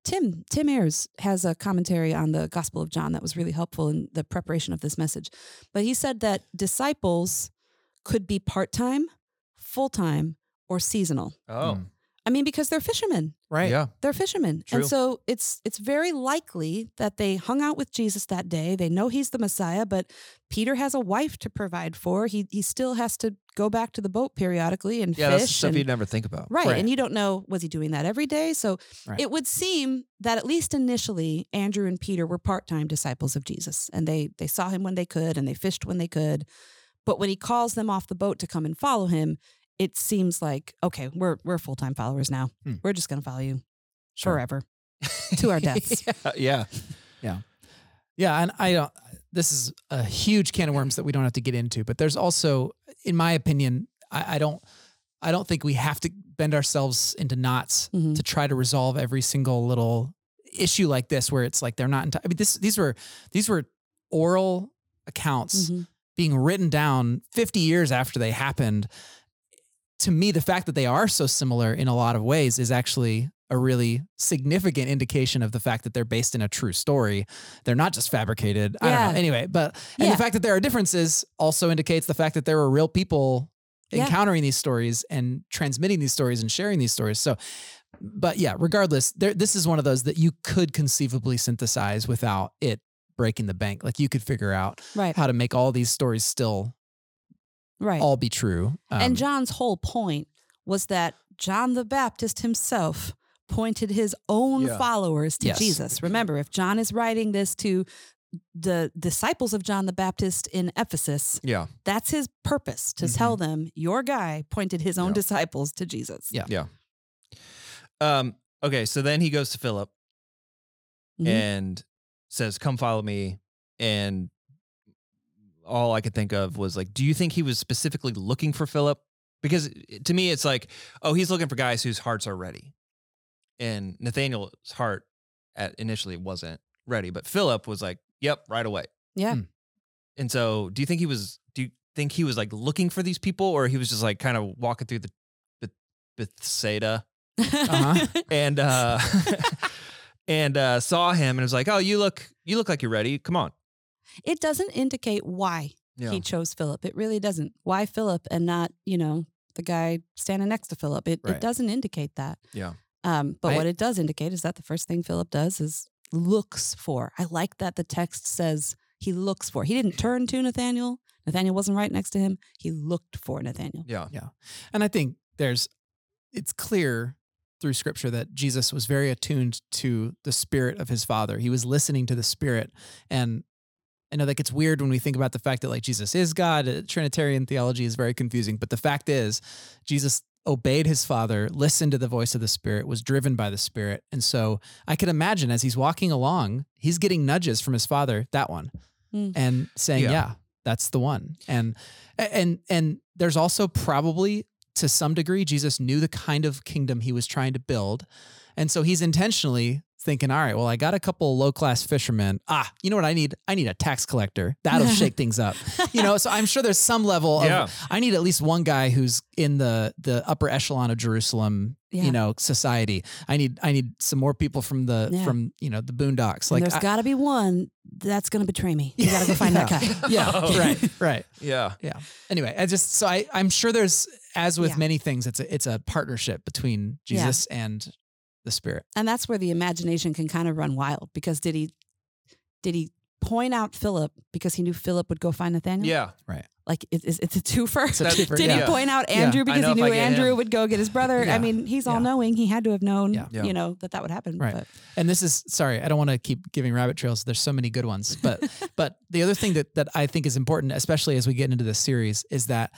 Tim Tim Ayers has a commentary on the Gospel of John that was really helpful in the preparation of this message. But he said that disciples could be part time, full time, or seasonal. Oh, Mm. I mean, because they're fishermen. Right. yeah. They're fishermen. True. And so it's it's very likely that they hung out with Jesus that day. They know he's the Messiah, but Peter has a wife to provide for. He he still has to go back to the boat periodically and Yeah, fish. that's the stuff and- you'd never think about. Right. Right. And you don't know, was he doing that every day? So Right. it would seem that at least initially, Andrew and Peter were part time disciples of Jesus and they, they saw him when they could and they fished when they could. But when he calls them off the boat to come and follow him, it seems like, okay, we're, we're full time followers now. Hmm. We're just going to follow you Sure. forever to our deaths. yeah. yeah. Yeah, and I don't. This is a huge can of worms that we don't have to get into. But there's also, in my opinion, I, I don't. I don't think we have to bend ourselves into knots Mhm. to try to resolve every single little issue like this, where it's like they're not. Enti- I mean, this these were these were oral accounts Mhm. being written down 50 years after they happened. To me, the fact that they are so similar in a lot of ways is actually a really significant indication of the fact that they're based in a true story. They're not just fabricated. I don't Yeah. know. Anyway, but and Yeah. the fact that there are differences also indicates the fact that there were real people Yeah. encountering these stories and transmitting these stories and sharing these stories. So, but yeah, regardless, there, this is one of those that you could conceivably synthesize without it breaking the bank. Like you could figure out Right. how to make all these stories still Right. all be true. Um, and John's whole point was that John the Baptist himself pointed his own Yeah. followers to Yes. Jesus. Remember, if John is writing this to the disciples of John the Baptist in Ephesus, Yeah. that's his purpose to tell them your guy pointed his own Yeah. disciples to Jesus. Yeah. Yeah. Um, okay, so then he goes to Philip Mhm. and says, Come follow me. And all I could think of was like, do you think he was specifically looking for Philip? Because to me, it's like, oh, he's looking for guys whose hearts are ready. And Nathaniel's heart at initially wasn't ready, but Philip was like, Yep, right away. Yeah. Hmm. And so, do you think he was? Do you think he was like looking for these people, or he was just like kind of walking through the, the Bethsaida Uh-huh. and uh, and uh, saw him and was like, "Oh, you look, you look like you're ready. Come on." It doesn't indicate why Yeah. he chose Philip. It really doesn't. Why Philip and not, you know, the guy standing next to Philip? It, Right. it doesn't indicate that. Yeah. Um, but I- what it does indicate is that the first thing Philip does is looks for. I like that the text says he looks for. He didn't turn to Nathaniel. Nathaniel wasn't right next to him. He looked for Nathaniel. Yeah. Yeah. And I think there's, it's clear through scripture that Jesus was very attuned to the spirit of his father. He was listening to the spirit. And I know that gets weird when we think about the fact that like Jesus is God. Uh, Trinitarian theology is very confusing. But the fact is, Jesus obeyed his father, listened to the voice of the spirit, was driven by the spirit. And so I could imagine as he's walking along, he's getting nudges from his father, that one, Mm. and saying, Yeah. yeah, that's the one. And and and there's also probably to some degree Jesus knew the kind of kingdom he was trying to build. And so he's intentionally thinking, all right, well, I got a couple of low class fishermen. Ah, you know what I need? I need a tax collector. That'll shake things up. You know, so I'm sure there's some level of Yeah. I need at least one guy who's in the the upper echelon of Jerusalem, Yeah. you know, society. I need I need some more people from the Yeah. from, you know, the boondocks. And Like there's I- got to be one that's going to betray me. You got to go find that guy. yeah, Oh. right, right. Yeah. Yeah. Anyway, I just so I I'm sure there's as with Yeah. many things, it's a it's a partnership between Yeah. Jesus and the Spirit. And that's where the imagination can kind of run wild because did he did he point out Philip because he knew Philip would go find Nathaniel? Yeah. Right. Like it, it's, it's a twofer. It's a That- twofer, Did yeah. he point out Andrew I because he knew Andrew him. would go get his brother? Yeah. I mean, he's all knowing. He had to have known, Yeah. Yeah. you know, that that would happen. Right. But And this is sorry, I don't want to keep giving rabbit trails. There's so many good ones, but but the other thing that that I think is important, especially as we get into this series, is that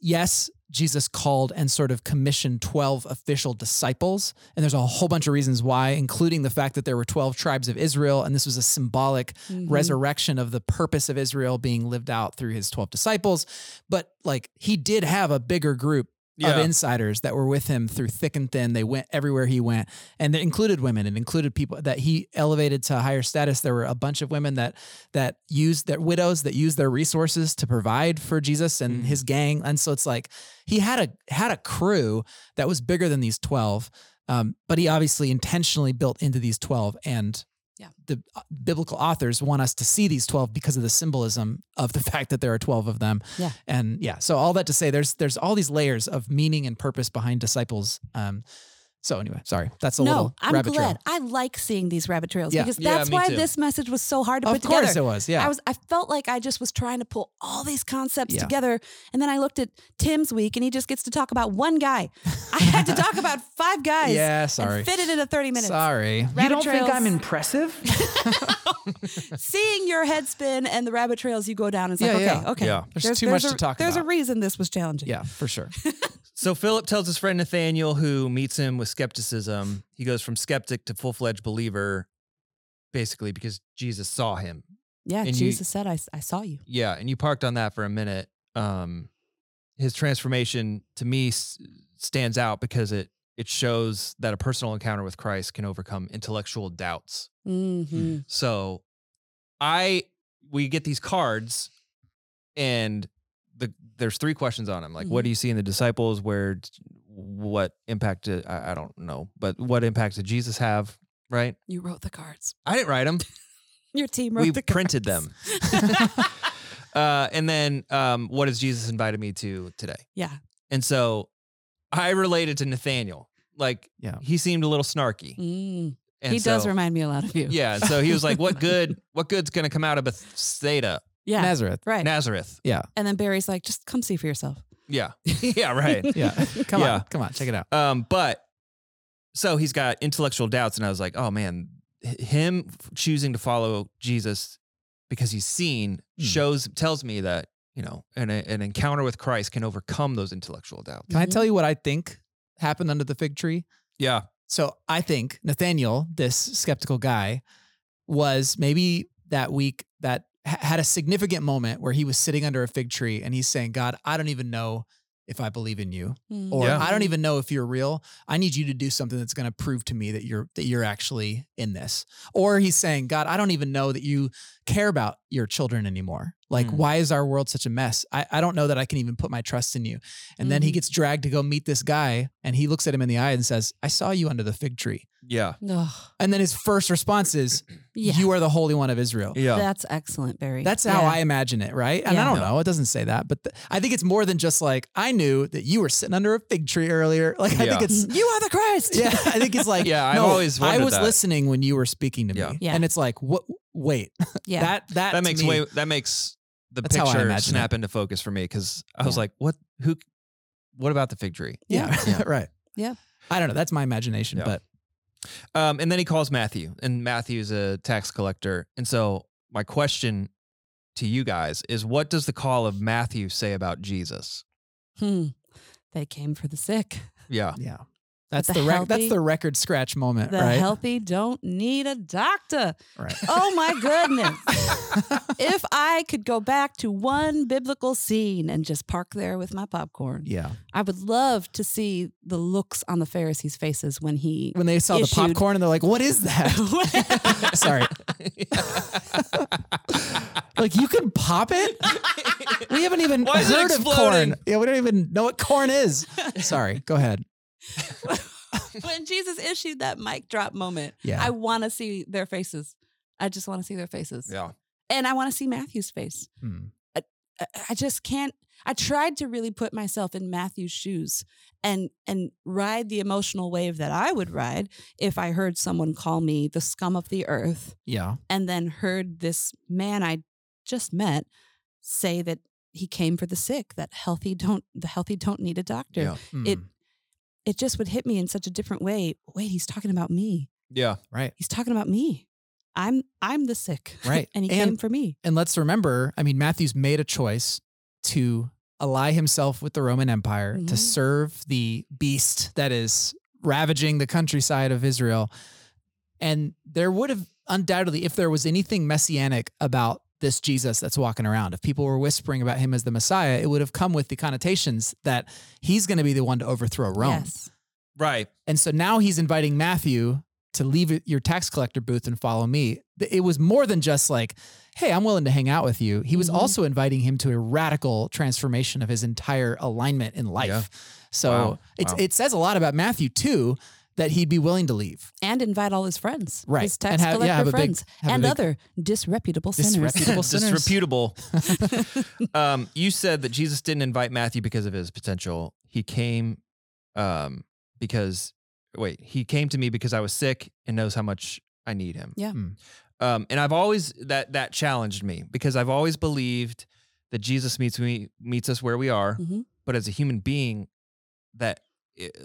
yes, Jesus called and sort of commissioned 12 official disciples. And there's a whole bunch of reasons why, including the fact that there were 12 tribes of Israel. And this was a symbolic Mhm. resurrection of the purpose of Israel being lived out through his 12 disciples. But like he did have a bigger group Yeah. of insiders that were with him through thick and thin. They went everywhere he went, and it included women. It included people that he elevated to higher status. There were a bunch of women that that used their widows that used their resources to provide for Jesus and Mhm. his gang. And so it's like he had a had a crew that was bigger than these twelve. Um, but he obviously intentionally built into these twelve and. Yeah. The uh, biblical authors want us to see these 12 because of the symbolism of the fact that there are 12 of them. Yeah. And yeah, so all that to say there's there's all these layers of meaning and purpose behind disciples. Um so anyway, sorry. That's a little no, little I'm rabbit glad. trail. I like seeing these rabbit trails Yeah. because that's me why too. this message was so hard to Of put together. Of course it was. Yeah. I was I felt like I just was trying to pull all these concepts Yeah. together and then I looked at Tim's week and he just gets to talk about one guy. I had to talk about five guys. yeah, and sorry. fit it into 30 minutes. Sorry. You don't think. I'm impressive? Seeing your head spin and the rabbit trails you go down is like, Yeah, okay, yeah. okay. Yeah. There's too much a, to talk There's about. a reason this was challenging. Yeah, for sure. So Philip tells his friend Nathaniel, who meets him with skepticism. He goes from skeptic to full fledged believer, basically because Jesus saw him. Yeah, And you- Jesus said, I, I saw you. Yeah, and you parked on that for a minute. Um, his transformation to me s- stands out because it it shows that a personal encounter with Christ can overcome intellectual doubts. Mm-hmm. So, I we get these cards, and there's three questions on them. Like, what Mhm. do you see in the disciples? Where, what impact? Did, I, I don't know, but what impact did Jesus have? Right? You wrote the cards. I didn't write them. Your team wrote we the printed cards. them. uh, and then, um, what has Jesus invited me to today? yeah. And so, I related to Nathaniel. Like, Yeah. he seemed a little snarky. Mm. And he does remind me a lot of you. Yeah. So he was like, "What good? What good's gonna come out of Bethsaida, Yeah. Nazareth. right. Nazareth?" Yeah. and then Barry's like, just come see for yourself. Yeah. yeah. Right. Yeah. Come Yeah. on. Come on. Check it out. Um, but so he's got intellectual doubts, and I was like, oh man, h- him f- choosing to follow Jesus because he's seen Hmm. shows tells me that you know an an encounter with Christ can overcome those intellectual doubts. Can I Mhm. tell you what I think happened under the fig tree? Yeah, So I think Nathaniel, this skeptical guy, was maybe that week that ha- had a significant moment where he was sitting under a fig tree and he's saying, God, I don't even know if I believe in you. Mm. Or Yeah. I don't even know if you're real. I need you to do something that's going to prove to me that you're that you're actually in this. Or he's saying, God, I don't even know that you care about your children anymore. Like, Mm. why is our world such a mess? I, I don't know that I can even put my trust in you. And then he Mhm. gets dragged to go meet this guy and he looks at him in the eye and says, I saw you under the fig tree. yeah, Ugh. And then his first response is, yeah. You are the Holy One of Israel. yeah. That's excellent, Barry. That's how Yeah. I imagine it, right? And I don't know. It doesn't say that, but th- I think it's more than just like, I knew that you were sitting under a fig tree earlier. Like, I Yeah. think it's, You are the Christ. yeah, I think it's like, Yeah, I've no, always I was that. listening when you were speaking to me. Yeah. Yeah. And it's like, what, wait, Yeah. that, that, that makes me- way that makes the That's how I picture imagine snap into focus for me because I was Yeah. like, what? Who? What about the fig tree? Yeah. Yeah. right. Yeah. I don't know. That's my imagination, Yeah. but Um, and then he calls Matthew, and Matthew's a tax collector. And so my question to you guys is, what does the call of Matthew say about Jesus? Hmm. They came for the sick. Yeah, yeah. That's the the, rec- that's the record scratch moment, The right? healthy don't need a doctor. right. Oh my goodness. if I could go back to one biblical scene and just park there with my popcorn, Yeah. I would love to see the looks on the Pharisees' faces when he. When they saw the popcorn and they're like, "What is that?" Sorry. like you can pop it? We haven't even Why heard of corn. Yeah, we don't even know what corn is. Sorry. Go ahead. when Jesus issued that mic drop moment, Yeah. I want to see their faces. I just want to see their faces. Yeah. And I want to see Matthew's face. Hmm. I- I just can't. I tried to really put myself in Matthew's shoes and and ride the emotional wave that I would ride if I heard someone call me the scum of the earth Yeah. and then heard this man I just met say that he came for the sick, that healthy don't the healthy don't need a doctor. Yeah. It Hmm. It just would hit me in such a different way. Wait, he's talking about me. Yeah. right. He's talking about me. I'm I'm the sick. Right. and he And- came for me. And let's remember, I mean, Matthew's made a choice to ally himself with the Roman Empire to Mhm. serve the beast that is ravaging the countryside of Israel. And there would have undoubtedly, if there was anything messianic about this Jesus that's walking around, if people were whispering about him as the Messiah, it would have come with the connotations that he's going to be the one to overthrow Rome. Yes. Right. And so now he's inviting Matthew to leave your tax collector booth and follow me. It was more than just like, hey, I'm willing to hang out with you. He was Mhm. also inviting him to a radical transformation of his entire alignment in life. Yeah. So Wow. it's, Wow. it says a lot about Matthew too that he'd be willing to leave. And invite all his friends. Right. His tax And have- collector yeah, have a big- friends. and other disreputable sinners. Disreputable sinners. Disreputable. um, you said that Jesus didn't invite Matthew because of his potential. He came um, because, wait, he came to me because I was sick and knows how much I need him. Yeah. Hmm. Um, and I've always that that challenged me because I've always believed that Jesus meets me meets us where we are, Mhm. but as a human being, that i-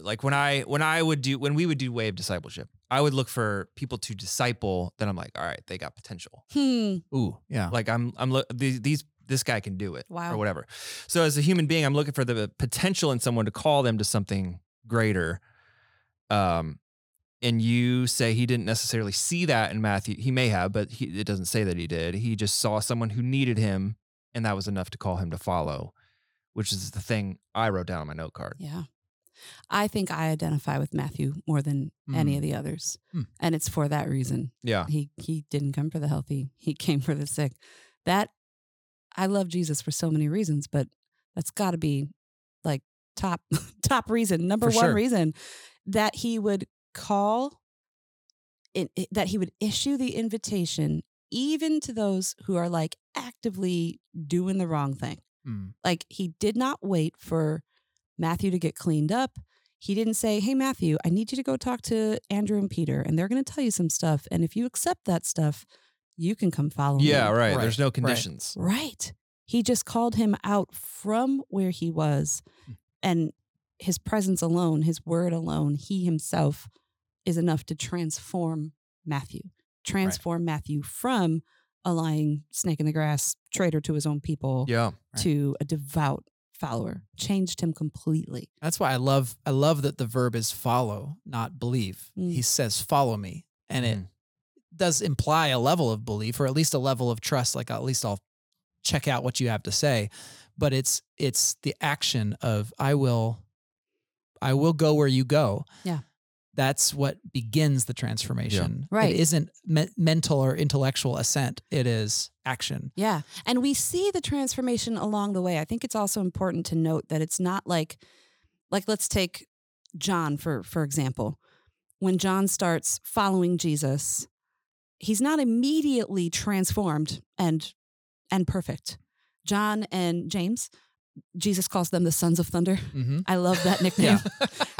like when I when I would do when we would do wave discipleship, I would look for people to disciple. That I'm like, all right, they got potential. Hmm. Ooh, yeah. Like I'm I'm lo- these these this guy can do it Wow. or whatever. So as a human being, I'm looking for the potential in someone to call them to something greater. Um, and you say he didn't necessarily see that in Matthew. He may have, but he, it doesn't say that he did. He just saw someone who needed him, and that was enough to call him to follow, which is the thing I wrote down on my note card. Yeah. I think I identify with Matthew more than any Hmm. of the others. Hmm. And it's for that reason. Yeah, He he didn't come for the healthy. He came for the sick. That I love Jesus for so many reasons, but that's got to be like top top reason, number For one sure. reason that he would call that he would issue the invitation even to those who are like actively doing the wrong thing. Hmm. Like he did not wait for Matthew to get cleaned up. He didn't say, Hey, Matthew, I need you to go talk to Andrew and Peter, and they're going to tell you some stuff. And if you accept that stuff, you can come follow me. yeah, right. Right, There's no conditions. Right. He just called him out from where he was. Hmm. And his presence alone, his word alone, he himself is enough to transform Matthew, transform Matthew from a lying snake in the grass, traitor to his own people, Yeah, Right. to a devout follower, changed him completely. That's why I love I love that the verb is follow, not believe. Mm. He says follow me. And it Mhm. does imply a level of belief or at least a level of trust like at least I'll check out what you have to say. But it's it's the action of I will I will go where you go. Yeah. That's what begins the transformation. Right. It isn't me- mental or intellectual assent. It is action. Yeah. And we see the transformation along the way. I think it's also important to note that it's not like like let's take John for for example. When John starts following Jesus, he's not immediately transformed and and perfect. John and James, Jesus calls them the sons of thunder. Mm-hmm. I love that nickname.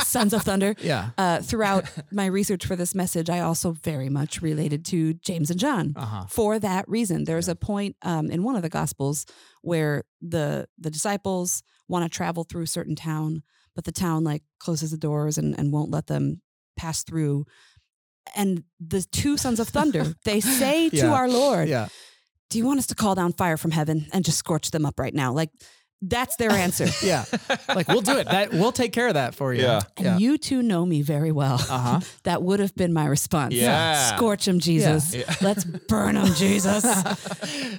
sons of thunder. Yeah. Uh, throughout my research for this message, I also very much related to James and John Uh huh. for that reason. There's a point um, in one of the gospels where the the disciples want to travel through a certain town, but the town like closes the doors and, and won't let them pass through. And the two sons of thunder, they say to our Lord, Yeah. Do you want us to call down fire from heaven and just scorch them up right now? Like That's their answer. Yeah. Like we'll do it. That we'll take care of that for you. Yeah. And Yeah. you two know me very well. Uh-huh. That would have been my response. Yeah. Scorch him, Jesus. Yeah. Let's burn him, Jesus.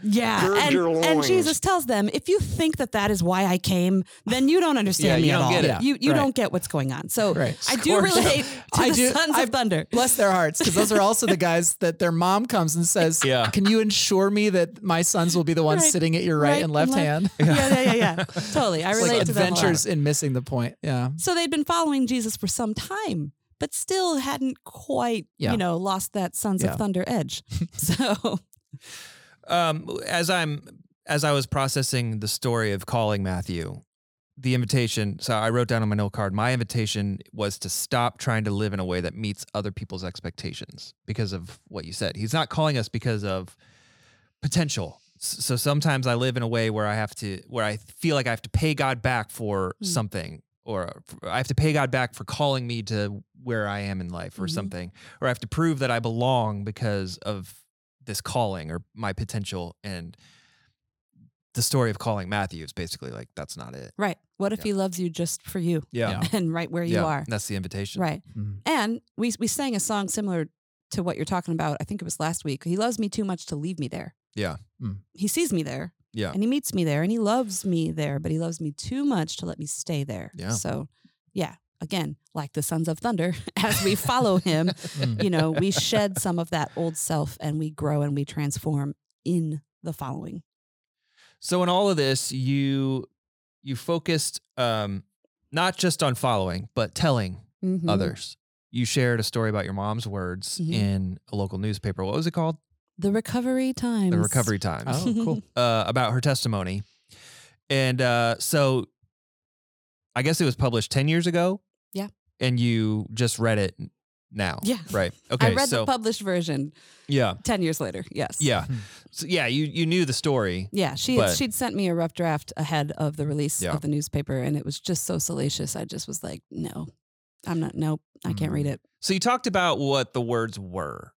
yeah. And, and. Jesus tells them, if you think that that is why I came, then you don't understand Yeah, me you at don't all. get it. You, you right. don't get what's going on. So Right. I do Scorch 'em. relate to I the do- Sons I- of Thunder. Bless their hearts, because those are also the guys that their mom comes and says, Yeah. Can you ensure me that my sons will be the ones Right. sitting at your right, and left hand? Yeah, yeah, yeah, yeah. totally. I It's relate like to them. a adventures in missing the point. Yeah. So they'd been following Jesus for some time, but still hadn't quite, Yeah. you know, lost that Sons Yeah. of Thunder edge. so um, as I'm as I was processing the story of calling Matthew, the invitation. So I wrote down on my note card. My invitation was to stop trying to live in a way that meets other people's expectations because of what you said. He's not calling us because of potential. S- So sometimes I live in a way where I have to, where I feel like I have to pay God back for Mm. something, or I have to pay God back for calling me to where I am in life, or Mhm. something, or I have to prove that I belong because of this calling or my potential. And the story of calling Matthew is basically like that's not it. right. What if Yeah. he loves you just for you Yeah, and right where you yeah, are? That's the invitation. Right. Mhm. And we we sang a song similar to what you're talking about. I think it was last week. He loves me too much to leave me there. Yeah. Mm. He sees me there. Yeah. And he meets me there and he loves me there, but he loves me too much to let me stay there. Yeah. So, yeah, again, like the Sons of Thunder, as we follow him, Mm. you know, we shed some of that old self and we grow and we transform in the following. So in all of this, you you focused um, not just on following, but telling Mhm. others. You shared a story about your mom's words Mhm. in a local newspaper. What was it called? The Recovery Times. The Recovery Times. Oh, cool. Uh, about her testimony, and uh, so I guess it was published ten years ago. Yeah. And you just read it now. Yeah. Right. Okay. I read so the published version yeah, 10 years later. Yes. yeah, Hmm. so yeah. You you knew the story. Yeah, she But- she'd sent me a rough draft ahead of the release Yeah. of the newspaper, and it was just so salacious. I just was like, no, I'm not. Nope, I can't read it. So you talked about what the words were.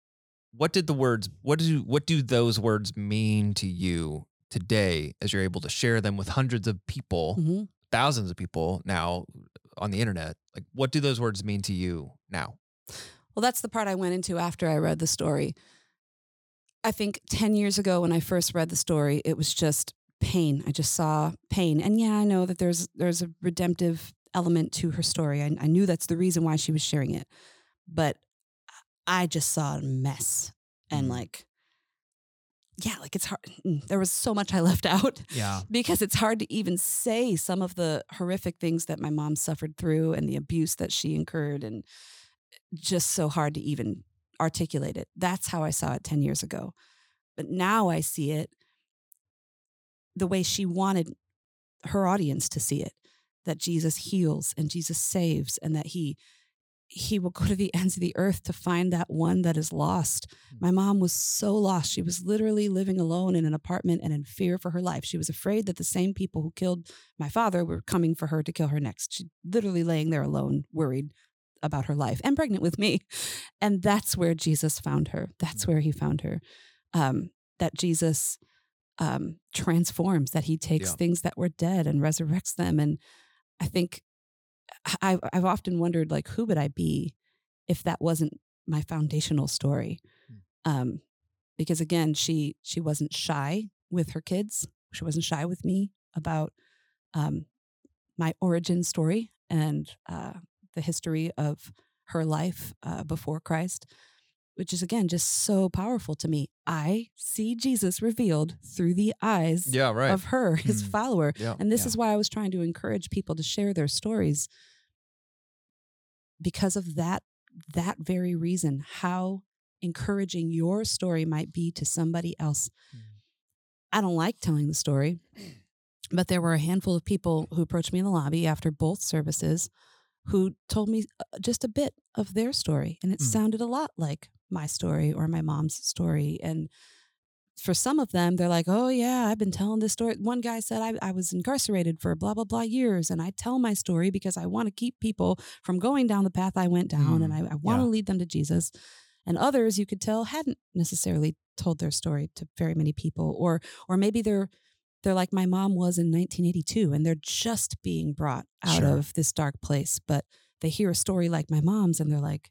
What did the words what do what do those words mean to you today as you're able to share them with hundreds of people, hmm thousands of people now on the internet? Like what do those words mean to you now? Well, that's the part I went into after I read the story. I think 10 years ago when I first read the story, it was just pain. I just saw pain. And yeah, I know that there's there's a redemptive element to her story. I, I knew that's the reason why she was sharing it. But I just saw a mess. And Mm. like, yeah, like it's hard. mm, There was so much I left out Yeah. because it's hard to even say some of the horrific things that my mom suffered through and the abuse that she incurred and just so hard to even articulate it. That's how I saw it 10 years ago. But now I see it the way she wanted her audience to see it that Jesus heals and Jesus saves and that he he will go to the ends of the earth to find that one that is lost. My mom was so lost. She was literally living alone in an apartment and in fear for her life. She was afraid that the same people who killed my father were coming for her to kill her next. She literally laying there alone, worried about her life and pregnant with me. And that's where Jesus found her. That's where he found her. Um, that Jesus um, transforms, that he takes Yeah. things that were dead and resurrects them. And I think I, I've often wondered, like, who would I be if that wasn't my foundational story? Um, because again, she she wasn't shy with her kids. She wasn't shy with me about um, my origin story and uh, the history of her life uh, before Christ, which is again just so powerful to me. I see Jesus revealed through the eyes Yeah, right. of her, his Mm. follower. yeah. And this Yeah. is why I was trying to encourage people to share their stories because of that that very reason how encouraging your story might be to somebody else. I don't like telling the story, but there were a handful of people who approached me in the lobby after both services who told me uh, just a bit of their story and it Mm. sounded a lot like my story or my mom's story and for some of them, they're like, oh, yeah, I've been telling this story. One guy said, I, I was incarcerated for blah, blah, blah years. And I tell my story because I want to keep people from going down the path I went down and mm, I, I want to yeah. lead them to Jesus. And others, you could tell, hadn't necessarily told their story to very many people, or or maybe they're they're like my mom was in 1982 and they're just being brought out Sure. of this dark place but they hear a story like my mom's and they're like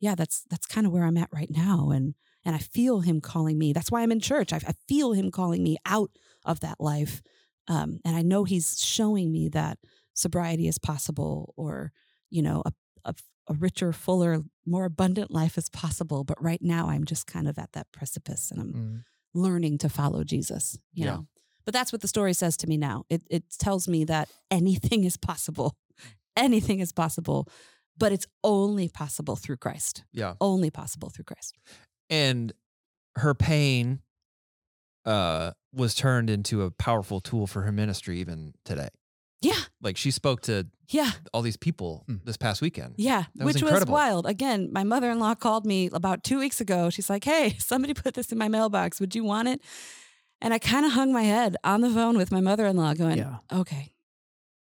yeah that's that's kind of where i'm at right now and and i feel him calling me that's why i'm in church i, I feel him calling me out of that life um, and i know he's showing me that sobriety is possible or you know a, a, a richer fuller more abundant life is possible but right now i'm just kind of at that precipice and i'm Mm. learning to follow Jesus, you Yeah. know. But that's what the story says to me now. It it tells me that anything is possible. Anything is possible, but it's only possible through Christ. Yeah. Only possible through Christ. And her pain uh was turned into a powerful tool for her ministry even today. Yeah. Like she spoke to Yeah. all these people Hmm. this past weekend. Yeah. That which was incredible. wild. Again, my mother-in-law called me about 2 weeks ago. She's like, "Hey, somebody put this in my mailbox. Would you want it?" And I kind of hung my head on the phone with my mother-in-law going, Yeah. "Okay.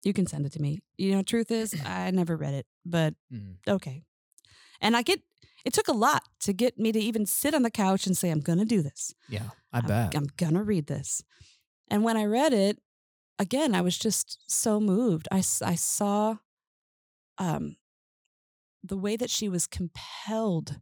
You can send it to me." You know, truth is, I never read it, but Mm. okay. And I get it took a lot to get me to even sit on the couch and say, I'm gonna do this. Yeah, I I'm- bet. I'm, gonna read this. And when I read it, again, I was just so moved. I, I saw um, the way that she was compelled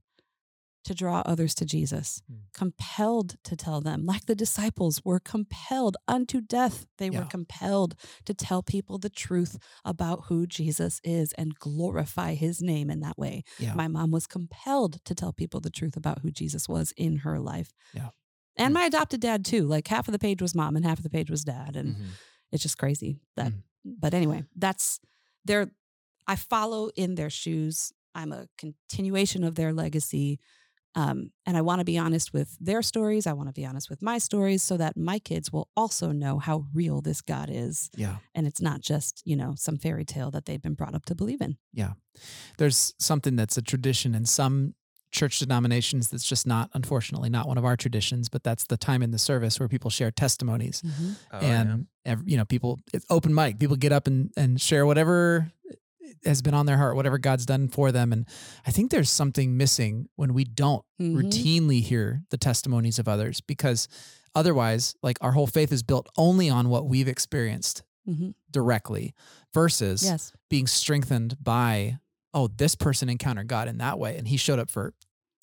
to draw others to Jesus, Hmm. compelled to tell them, like the disciples were compelled unto death. They were compelled to tell people the truth about who Jesus is and glorify his name in that way. Yeah. My mom was compelled to tell people the truth about who Jesus was in her life. Yeah. And Hmm. my adopted dad too. Like half of the page was mom and half of the page was dad. And Mhm. it's just crazy that Mm. but anyway, that's their I follow in their shoes. I'm a continuation of their legacy. Um, and I want to be honest with their stories. I want to be honest with my stories so that my kids will also know how real this God is. yeah. And it's not just, you know, some fairy tale that they've been brought up to believe in. Yeah. There's something that's a tradition in some church denominations that's just not, unfortunately, not one of our traditions, but that's the time in the service where people share testimonies. Oh, and ev- you know people it's open mic people get up and and share whatever has been on their heart whatever god's done for them and i think there's something missing when we don't Mhm. routinely hear the testimonies of others because otherwise like our whole faith is built only on what we've experienced Mhm. directly versus Yes. being strengthened by oh this person encountered god in that way and he showed up for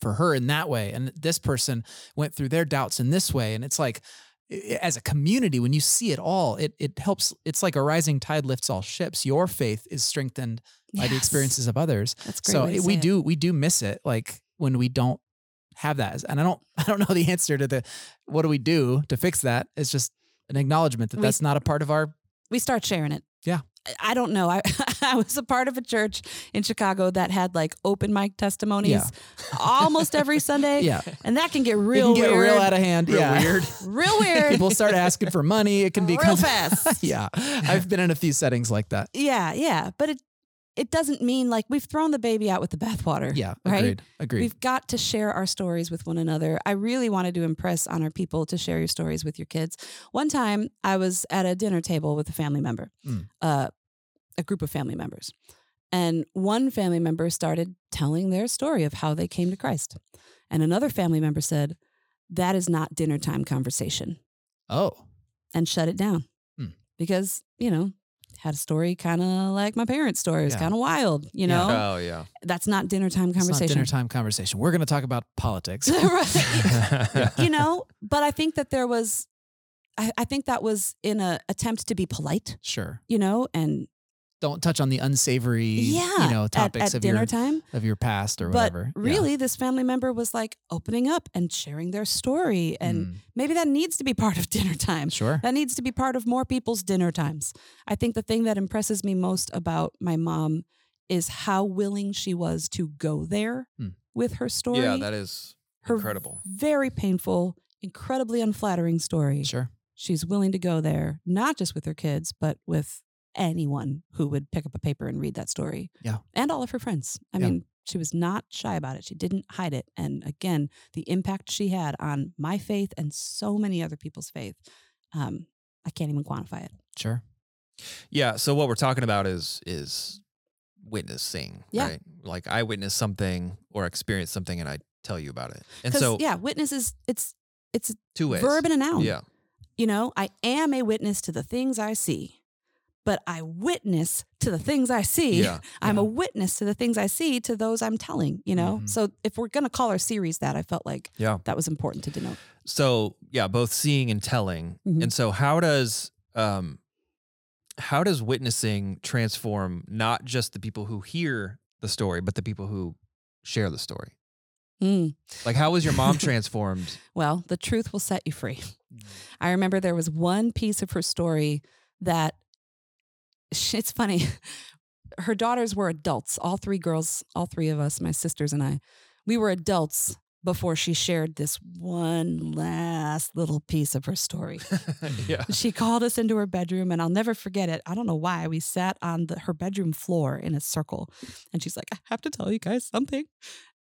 for her in that way and this person went through their doubts in this way and it's like as a community when you see it all it it helps it's like a rising tide lifts all ships your faith is strengthened by the experiences of others That's great. so it- we it. do we do miss it like when we don't have that and i don't i don't know the answer to the what do we do to fix that it's just an acknowledgement that We- that's not a part of our we start sharing it. Yeah. I- I don't know. I I was a part of a church in Chicago that had like open mic testimonies Yeah. almost every Sunday. yeah And that can get it real can get weird. real out of hand Real yeah. weird. real weird. people start asking for money it can real become fast. yeah i've been in a few settings like that Yeah, yeah. But it it doesn't mean like we've thrown the baby out with the bathwater. yeah Right? agreed agreed We've got to share our stories with one another. I really wanted to impress on our people to share your stories with your kids. One time I was at a dinner table with a family member, Mm. uh, a group of family members. And one family member started telling their story of how they came to Christ. And another family member said, That is not dinner time conversation, oh and shut it down. Hmm. Because, you know, had a story kind of like my parents' story. It was Yeah. kind of wild, you Yeah. know? Oh yeah. That's not dinner time it's not conversation. dinner time conversation we're going to talk about politics right. you know, but I think that there was, I, I think that was in a attempt to be polite, sure you know, and don't touch on the unsavory yeah, you know topics at, of dinner your time. of your past or But whatever Yeah. really, this family member was like opening up and sharing their story, and Mm, maybe that needs to be part of dinner time. sure That needs to be part of more people's dinner times. I think the thing that impresses me most about my mom is how willing she was to go there Hmm. with her story. Yeah, that is Her incredible. very painful, incredibly unflattering story. sure She's willing to go there, not just with her kids, but with anyone who would pick up a paper and read that story. Yeah. And all of her friends. I Yeah. mean, she was not shy about it. She didn't hide it. And again, the impact she had on my faith and so many other people's faith, um, I can't even quantify it. sure Yeah. So what we're talking about is is witnessing, Yeah. right? Like I witnessed something or experience something, and I tell you about it. And so yeah, witness is it's it's two ways. verb and a noun. Yeah. you know, I am a witness to the things I see, but I witness to the things I see. Yeah. I'm Yeah. a witness to the things I see to those I'm telling, you know? Mhm. So if we're going to call our series that, I felt like Yeah. that was important to denote. So yeah, both seeing and telling. Mhm. And so how does um how does witnessing transform not just the people who hear the story, but the people who share the story? Mm. Like how was your mom transformed? Well, the truth will set you free. I remember there was one piece of her story that it's funny. Her daughters were adults, all three girls, all three of us, my sisters and I. We were adults before she shared this one last little piece of her story. yeah. she called us into her bedroom and I'll never forget it. I don't know why. We sat on the, her bedroom floor in a circle and she's like, I have to tell you guys something.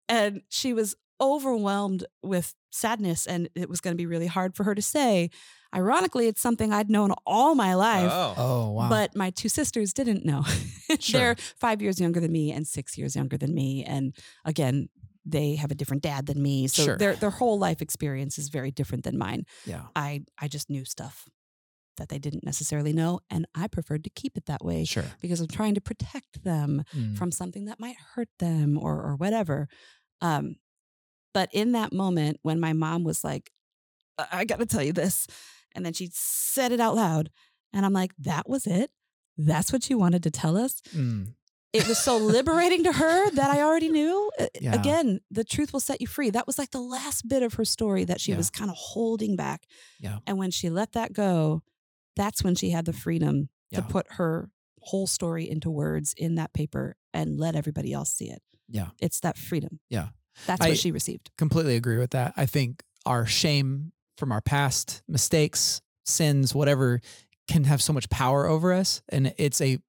And she was overwhelmed with sadness and it was going to be really hard for her to say. Ironically, it's something I'd known all my life. Oh. Oh wow. But my two sisters didn't know. Sure. They're five years younger than me and six years younger than me. And again, they have a different dad than me. So Sure. their their whole life experience is very different than mine. yeah. I I just knew stuff that they didn't necessarily know, and I preferred to keep it that way Sure. because I'm trying to protect them Mm. from something that might hurt them or or whatever. Um, but in that moment when my mom was like, "I, got to tell you this," and then she said it out loud, and I'm like, "That was it." That's what you wanted to tell us Mm. it was so liberating to her that I already knew. Yeah. Again, the truth will set you free. That was like the last bit of her story that she Yeah. was kind of holding back. Yeah. And when she let that go, that's when she had the freedom Yeah. to put her whole story into words in that paper and let everybody else see it. Yeah. It's that freedom. Yeah. That's I- what she received. completely agree with that. I think our shame from our past mistakes, sins, whatever, can have so much power over us. And it's a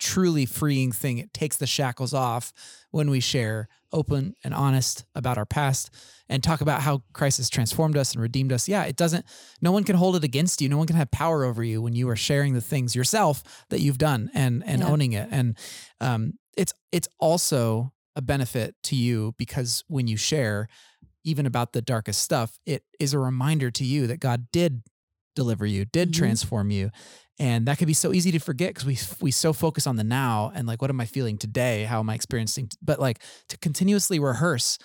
truly freeing thing. It takes the shackles off when we share open and honest about our past and talk about how Christ has transformed us and redeemed us. Yeah, it doesn't, no one can hold it against you. No one can have power over you when you are sharing the things yourself that you've done and, and Yeah. owning it. And um, it's, it's also a benefit to you because when you share, even about the darkest stuff, it is a reminder to you that God did deliver you, did Mhm. transform you. And that could be so easy to forget because we we so focus on the now and like what am I feeling today? How am I experiencing? But like to continuously rehearse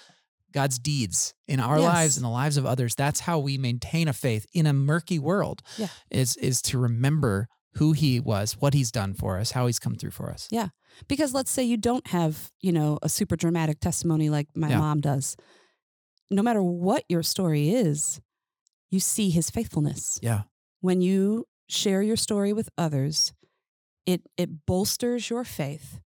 God's deeds in our lives Yes. and the lives of others. That's how we maintain a faith in a murky world. Yeah. Is is to remember who he was, what he's done for us, how he's come through for us. Yeah. Because let's say you don't have, you know, a super dramatic testimony like my Yeah. mom does. No matter what your story is, you see his faithfulness. Yeah. When you share your story with others, it it bolsters your faith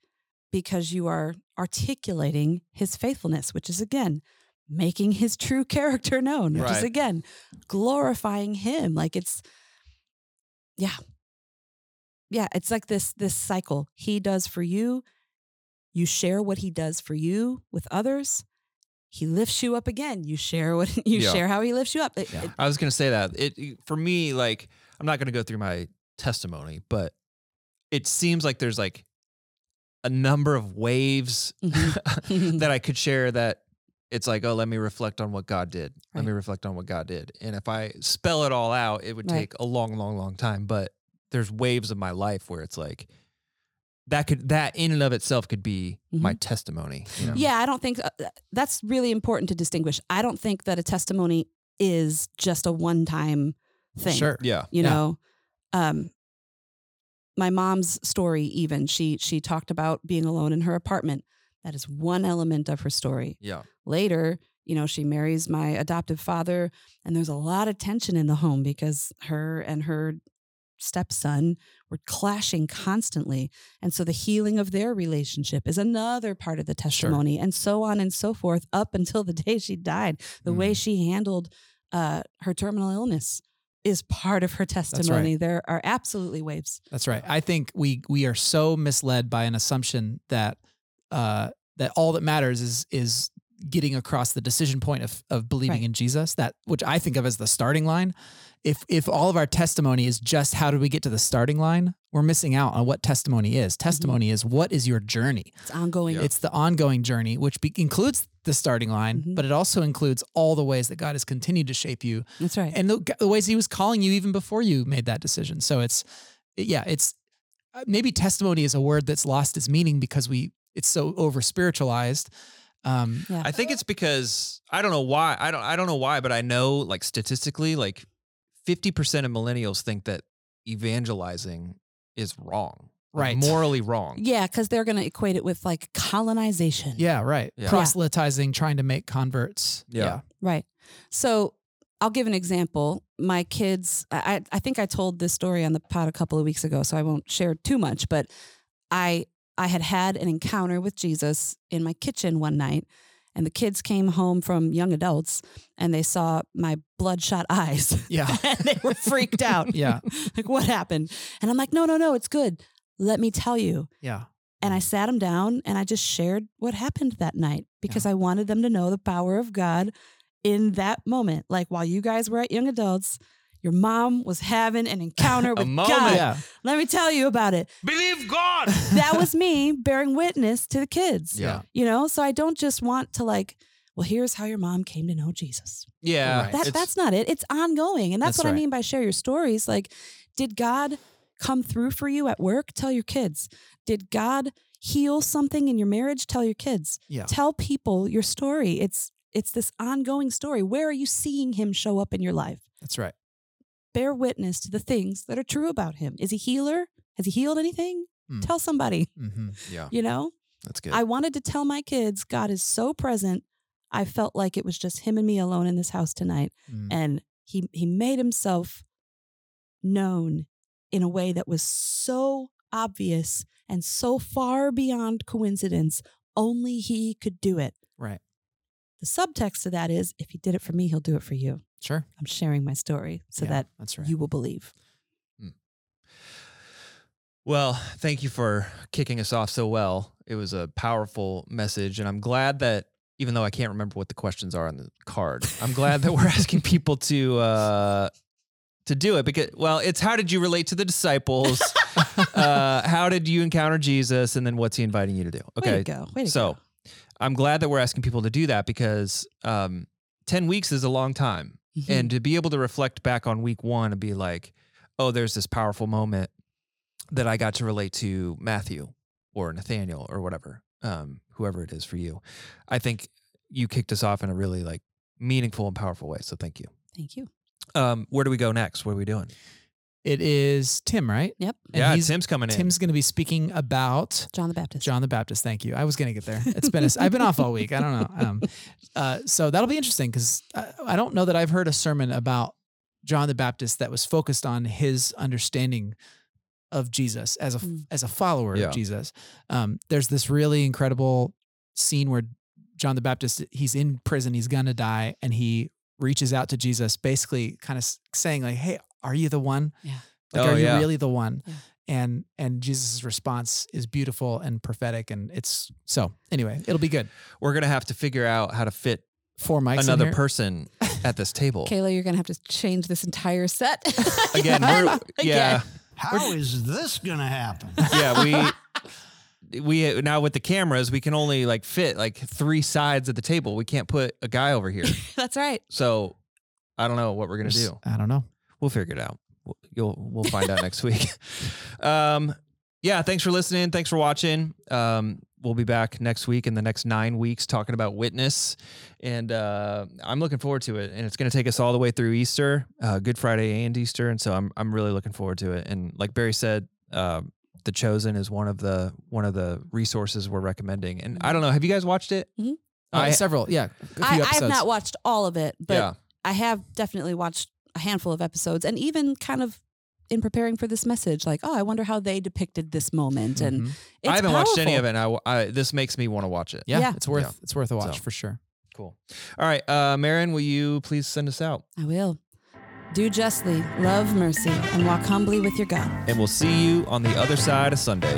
because you are articulating his faithfulness, which is again making his true character known, which is again glorifying him. Like it's yeah. Yeah, it's like this this cycle. He does for you, you share what he does for you with others. He lifts you up again. You share what you Yeah. share how he lifts you up. It- Yeah. it- I was gonna say that it for me, like I'm not gonna go through my testimony, but it seems like there's like a number of waves Mhm. that I could share that it's like, oh, let me reflect on what God did. Let me reflect on what God did. And if I spell it all out, it would Right. take a long, long, long time. But there's waves of my life where it's like that could that in and of itself could be my testimony. You know? Yeah, I don't think uh, that's really important to distinguish. I don't think that a testimony is just a one time thing. Sure. Yeah. You Yeah. know, um, my mom's story, even she she talked about being alone in her apartment. That is one element of her story. Yeah. Later, you know, she marries my adoptive father, and there's a lot of tension in the home because her and her stepson were clashing constantly. And so the healing of their relationship is another part of the testimony, and so on and so forth, up until the day she died. The way she handled uh, her terminal illness is part of her testimony. There are absolutely waves. That's right. I think we we are so misled by an assumption that uh, that all that matters is is getting across the decision point of of believing Right. in Jesus. That which I think of as the starting line. If if all of our testimony is just how did we get to the starting line, we're missing out on what testimony is. Testimony is what is your journey. It's ongoing. It's the ongoing journey, which be- includes the starting line, Mhm. but it also includes all the ways that God has continued to shape you That's right. and the, the ways He was calling you even before you made that decision. So it's, yeah, it's uh, maybe testimony is a word that's lost its meaning because we it's so over spiritualized. Um, yeah. I think it's because I don't know why. I don't I don't know why, but I know like statistically, like 50% of millennials think that evangelizing is wrong. like, Right. morally wrong. yeah, because they're going to equate it with like colonization. yeah, right. Yeah. Proselytizing, trying to make converts. Yeah. Right. So I'll give an example. My kids, I, I I think I told this story on the pod a couple of weeks ago, so I won't share too much, but I I had had an encounter with Jesus in my kitchen one night, and the kids came home from young adults and they saw my bloodshot eyes. Yeah. and they were freaked out. Yeah. like, what happened? And I'm like, no, no, no, it's good. Let me tell you. Yeah. And I sat them down and I just shared what happened that night because I wanted them to know the power of God in that moment. Like while you guys were at young adults, your mom was having an encounter with moment. God. Yeah. Let me tell you about it. Believe God. That was me bearing witness to the kids. Yeah. You know, so I don't just want to like, well, here's how your mom came to know Jesus. Yeah. Right. That, that's not it. It's ongoing. And that's, That's what I mean by share your stories. Like, did God come through for you at work? Tell your kids. Did God heal something in your marriage? Tell your kids. Yeah. Tell people your story. It's it's this ongoing story. Where are you seeing him show up in your life? That's right. Bear witness to the things that are true about him. Is he healer? Has he healed anything? Hmm. Tell somebody, Mm-hmm. yeah. you know? That's good. I wanted to tell my kids God is so present. I felt like it was just him and me alone in this house tonight Mm. and he he made himself known in a way that was so obvious and so far beyond coincidence only he could do it Right. the subtext of that is if he did it for me he'll do it for you Sure. i'm sharing my story so Yeah, that that's right. you will believe Well, thank you for kicking us off so well. It was a powerful message, and I'm glad that even though I can't remember what the questions are on the card, I'm glad that we're asking people to uh, to do it because well, it's how did you relate to the disciples? uh, how did you encounter Jesus, and then what's he inviting you to do? way Okay, to go way to so go. I'm glad that we're asking people to do that because um, ten weeks is a long time, Mhm. and to be able to reflect back on week one and be like, oh, there's this powerful moment that I got to relate to Matthew or Nathaniel or whatever, um, whoever it is for you. I think you kicked us off in a really like meaningful and powerful way. So thank you. thank you Um, where do we go next? What are we doing? It is Tim, right? yep And yeah, Tim's coming in. Tim's going to be speaking about john the baptist John the Baptist. Thank you. I was going to get there. It's been a, I've been off all week. I don't know. Um, uh, so that'll be interesting because I, I don't know that I've heard a sermon about John the Baptist that was focused on his understanding of Jesus as a Mm. as a follower Yeah. of Jesus. Um, there's this really incredible scene where John the Baptist he's in prison. He's gonna die, and he reaches out to Jesus, basically kind of saying like, "Hey, are you the one? Yeah. Like, Oh, are you yeah. really the one?" Yeah. and and Jesus' response is beautiful and prophetic and it's so anyway it'll be good We're gonna have to figure out how to fit four mics another here. person at this table. kayla you're gonna have to change this entire set Again, we're, yeah, How is this going to happen? yeah. We we now with the cameras, we can only like fit like three sides of the table. We can't put a guy over here. that's right So I don't know what we're gonna There's- do. I don't know We'll figure it out. We'll- You'll we'll find out next week. Um, yeah, thanks for listening. Thanks for watching. Um, we'll be back next week in the next nine weeks talking about witness, and uh, I'm looking forward to it. And it's going to take us all the way through Easter, uh, Good Friday and Easter, and so I'm I'm really looking forward to it. And like Barry said. Uh, the chosen is one of the one of the resources we're recommending, and I don't know. Have you guys watched it? Mhm. Uh, I- several yeah a few I, I have not watched all of it but yeah, I have definitely watched a handful of episodes and even kind of in preparing for this message, like, oh, I wonder how they depicted this moment. And Mhm. it's I haven't watched any of it. And I, I this makes me want to watch it. yeah, Yeah. it's worth Yeah. it's worth a watch So. for sure Cool. All right, uh, Marin, will you please send us out? I will. Do justly, love mercy, and walk humbly with your God. And we'll see you on the other side of Sunday.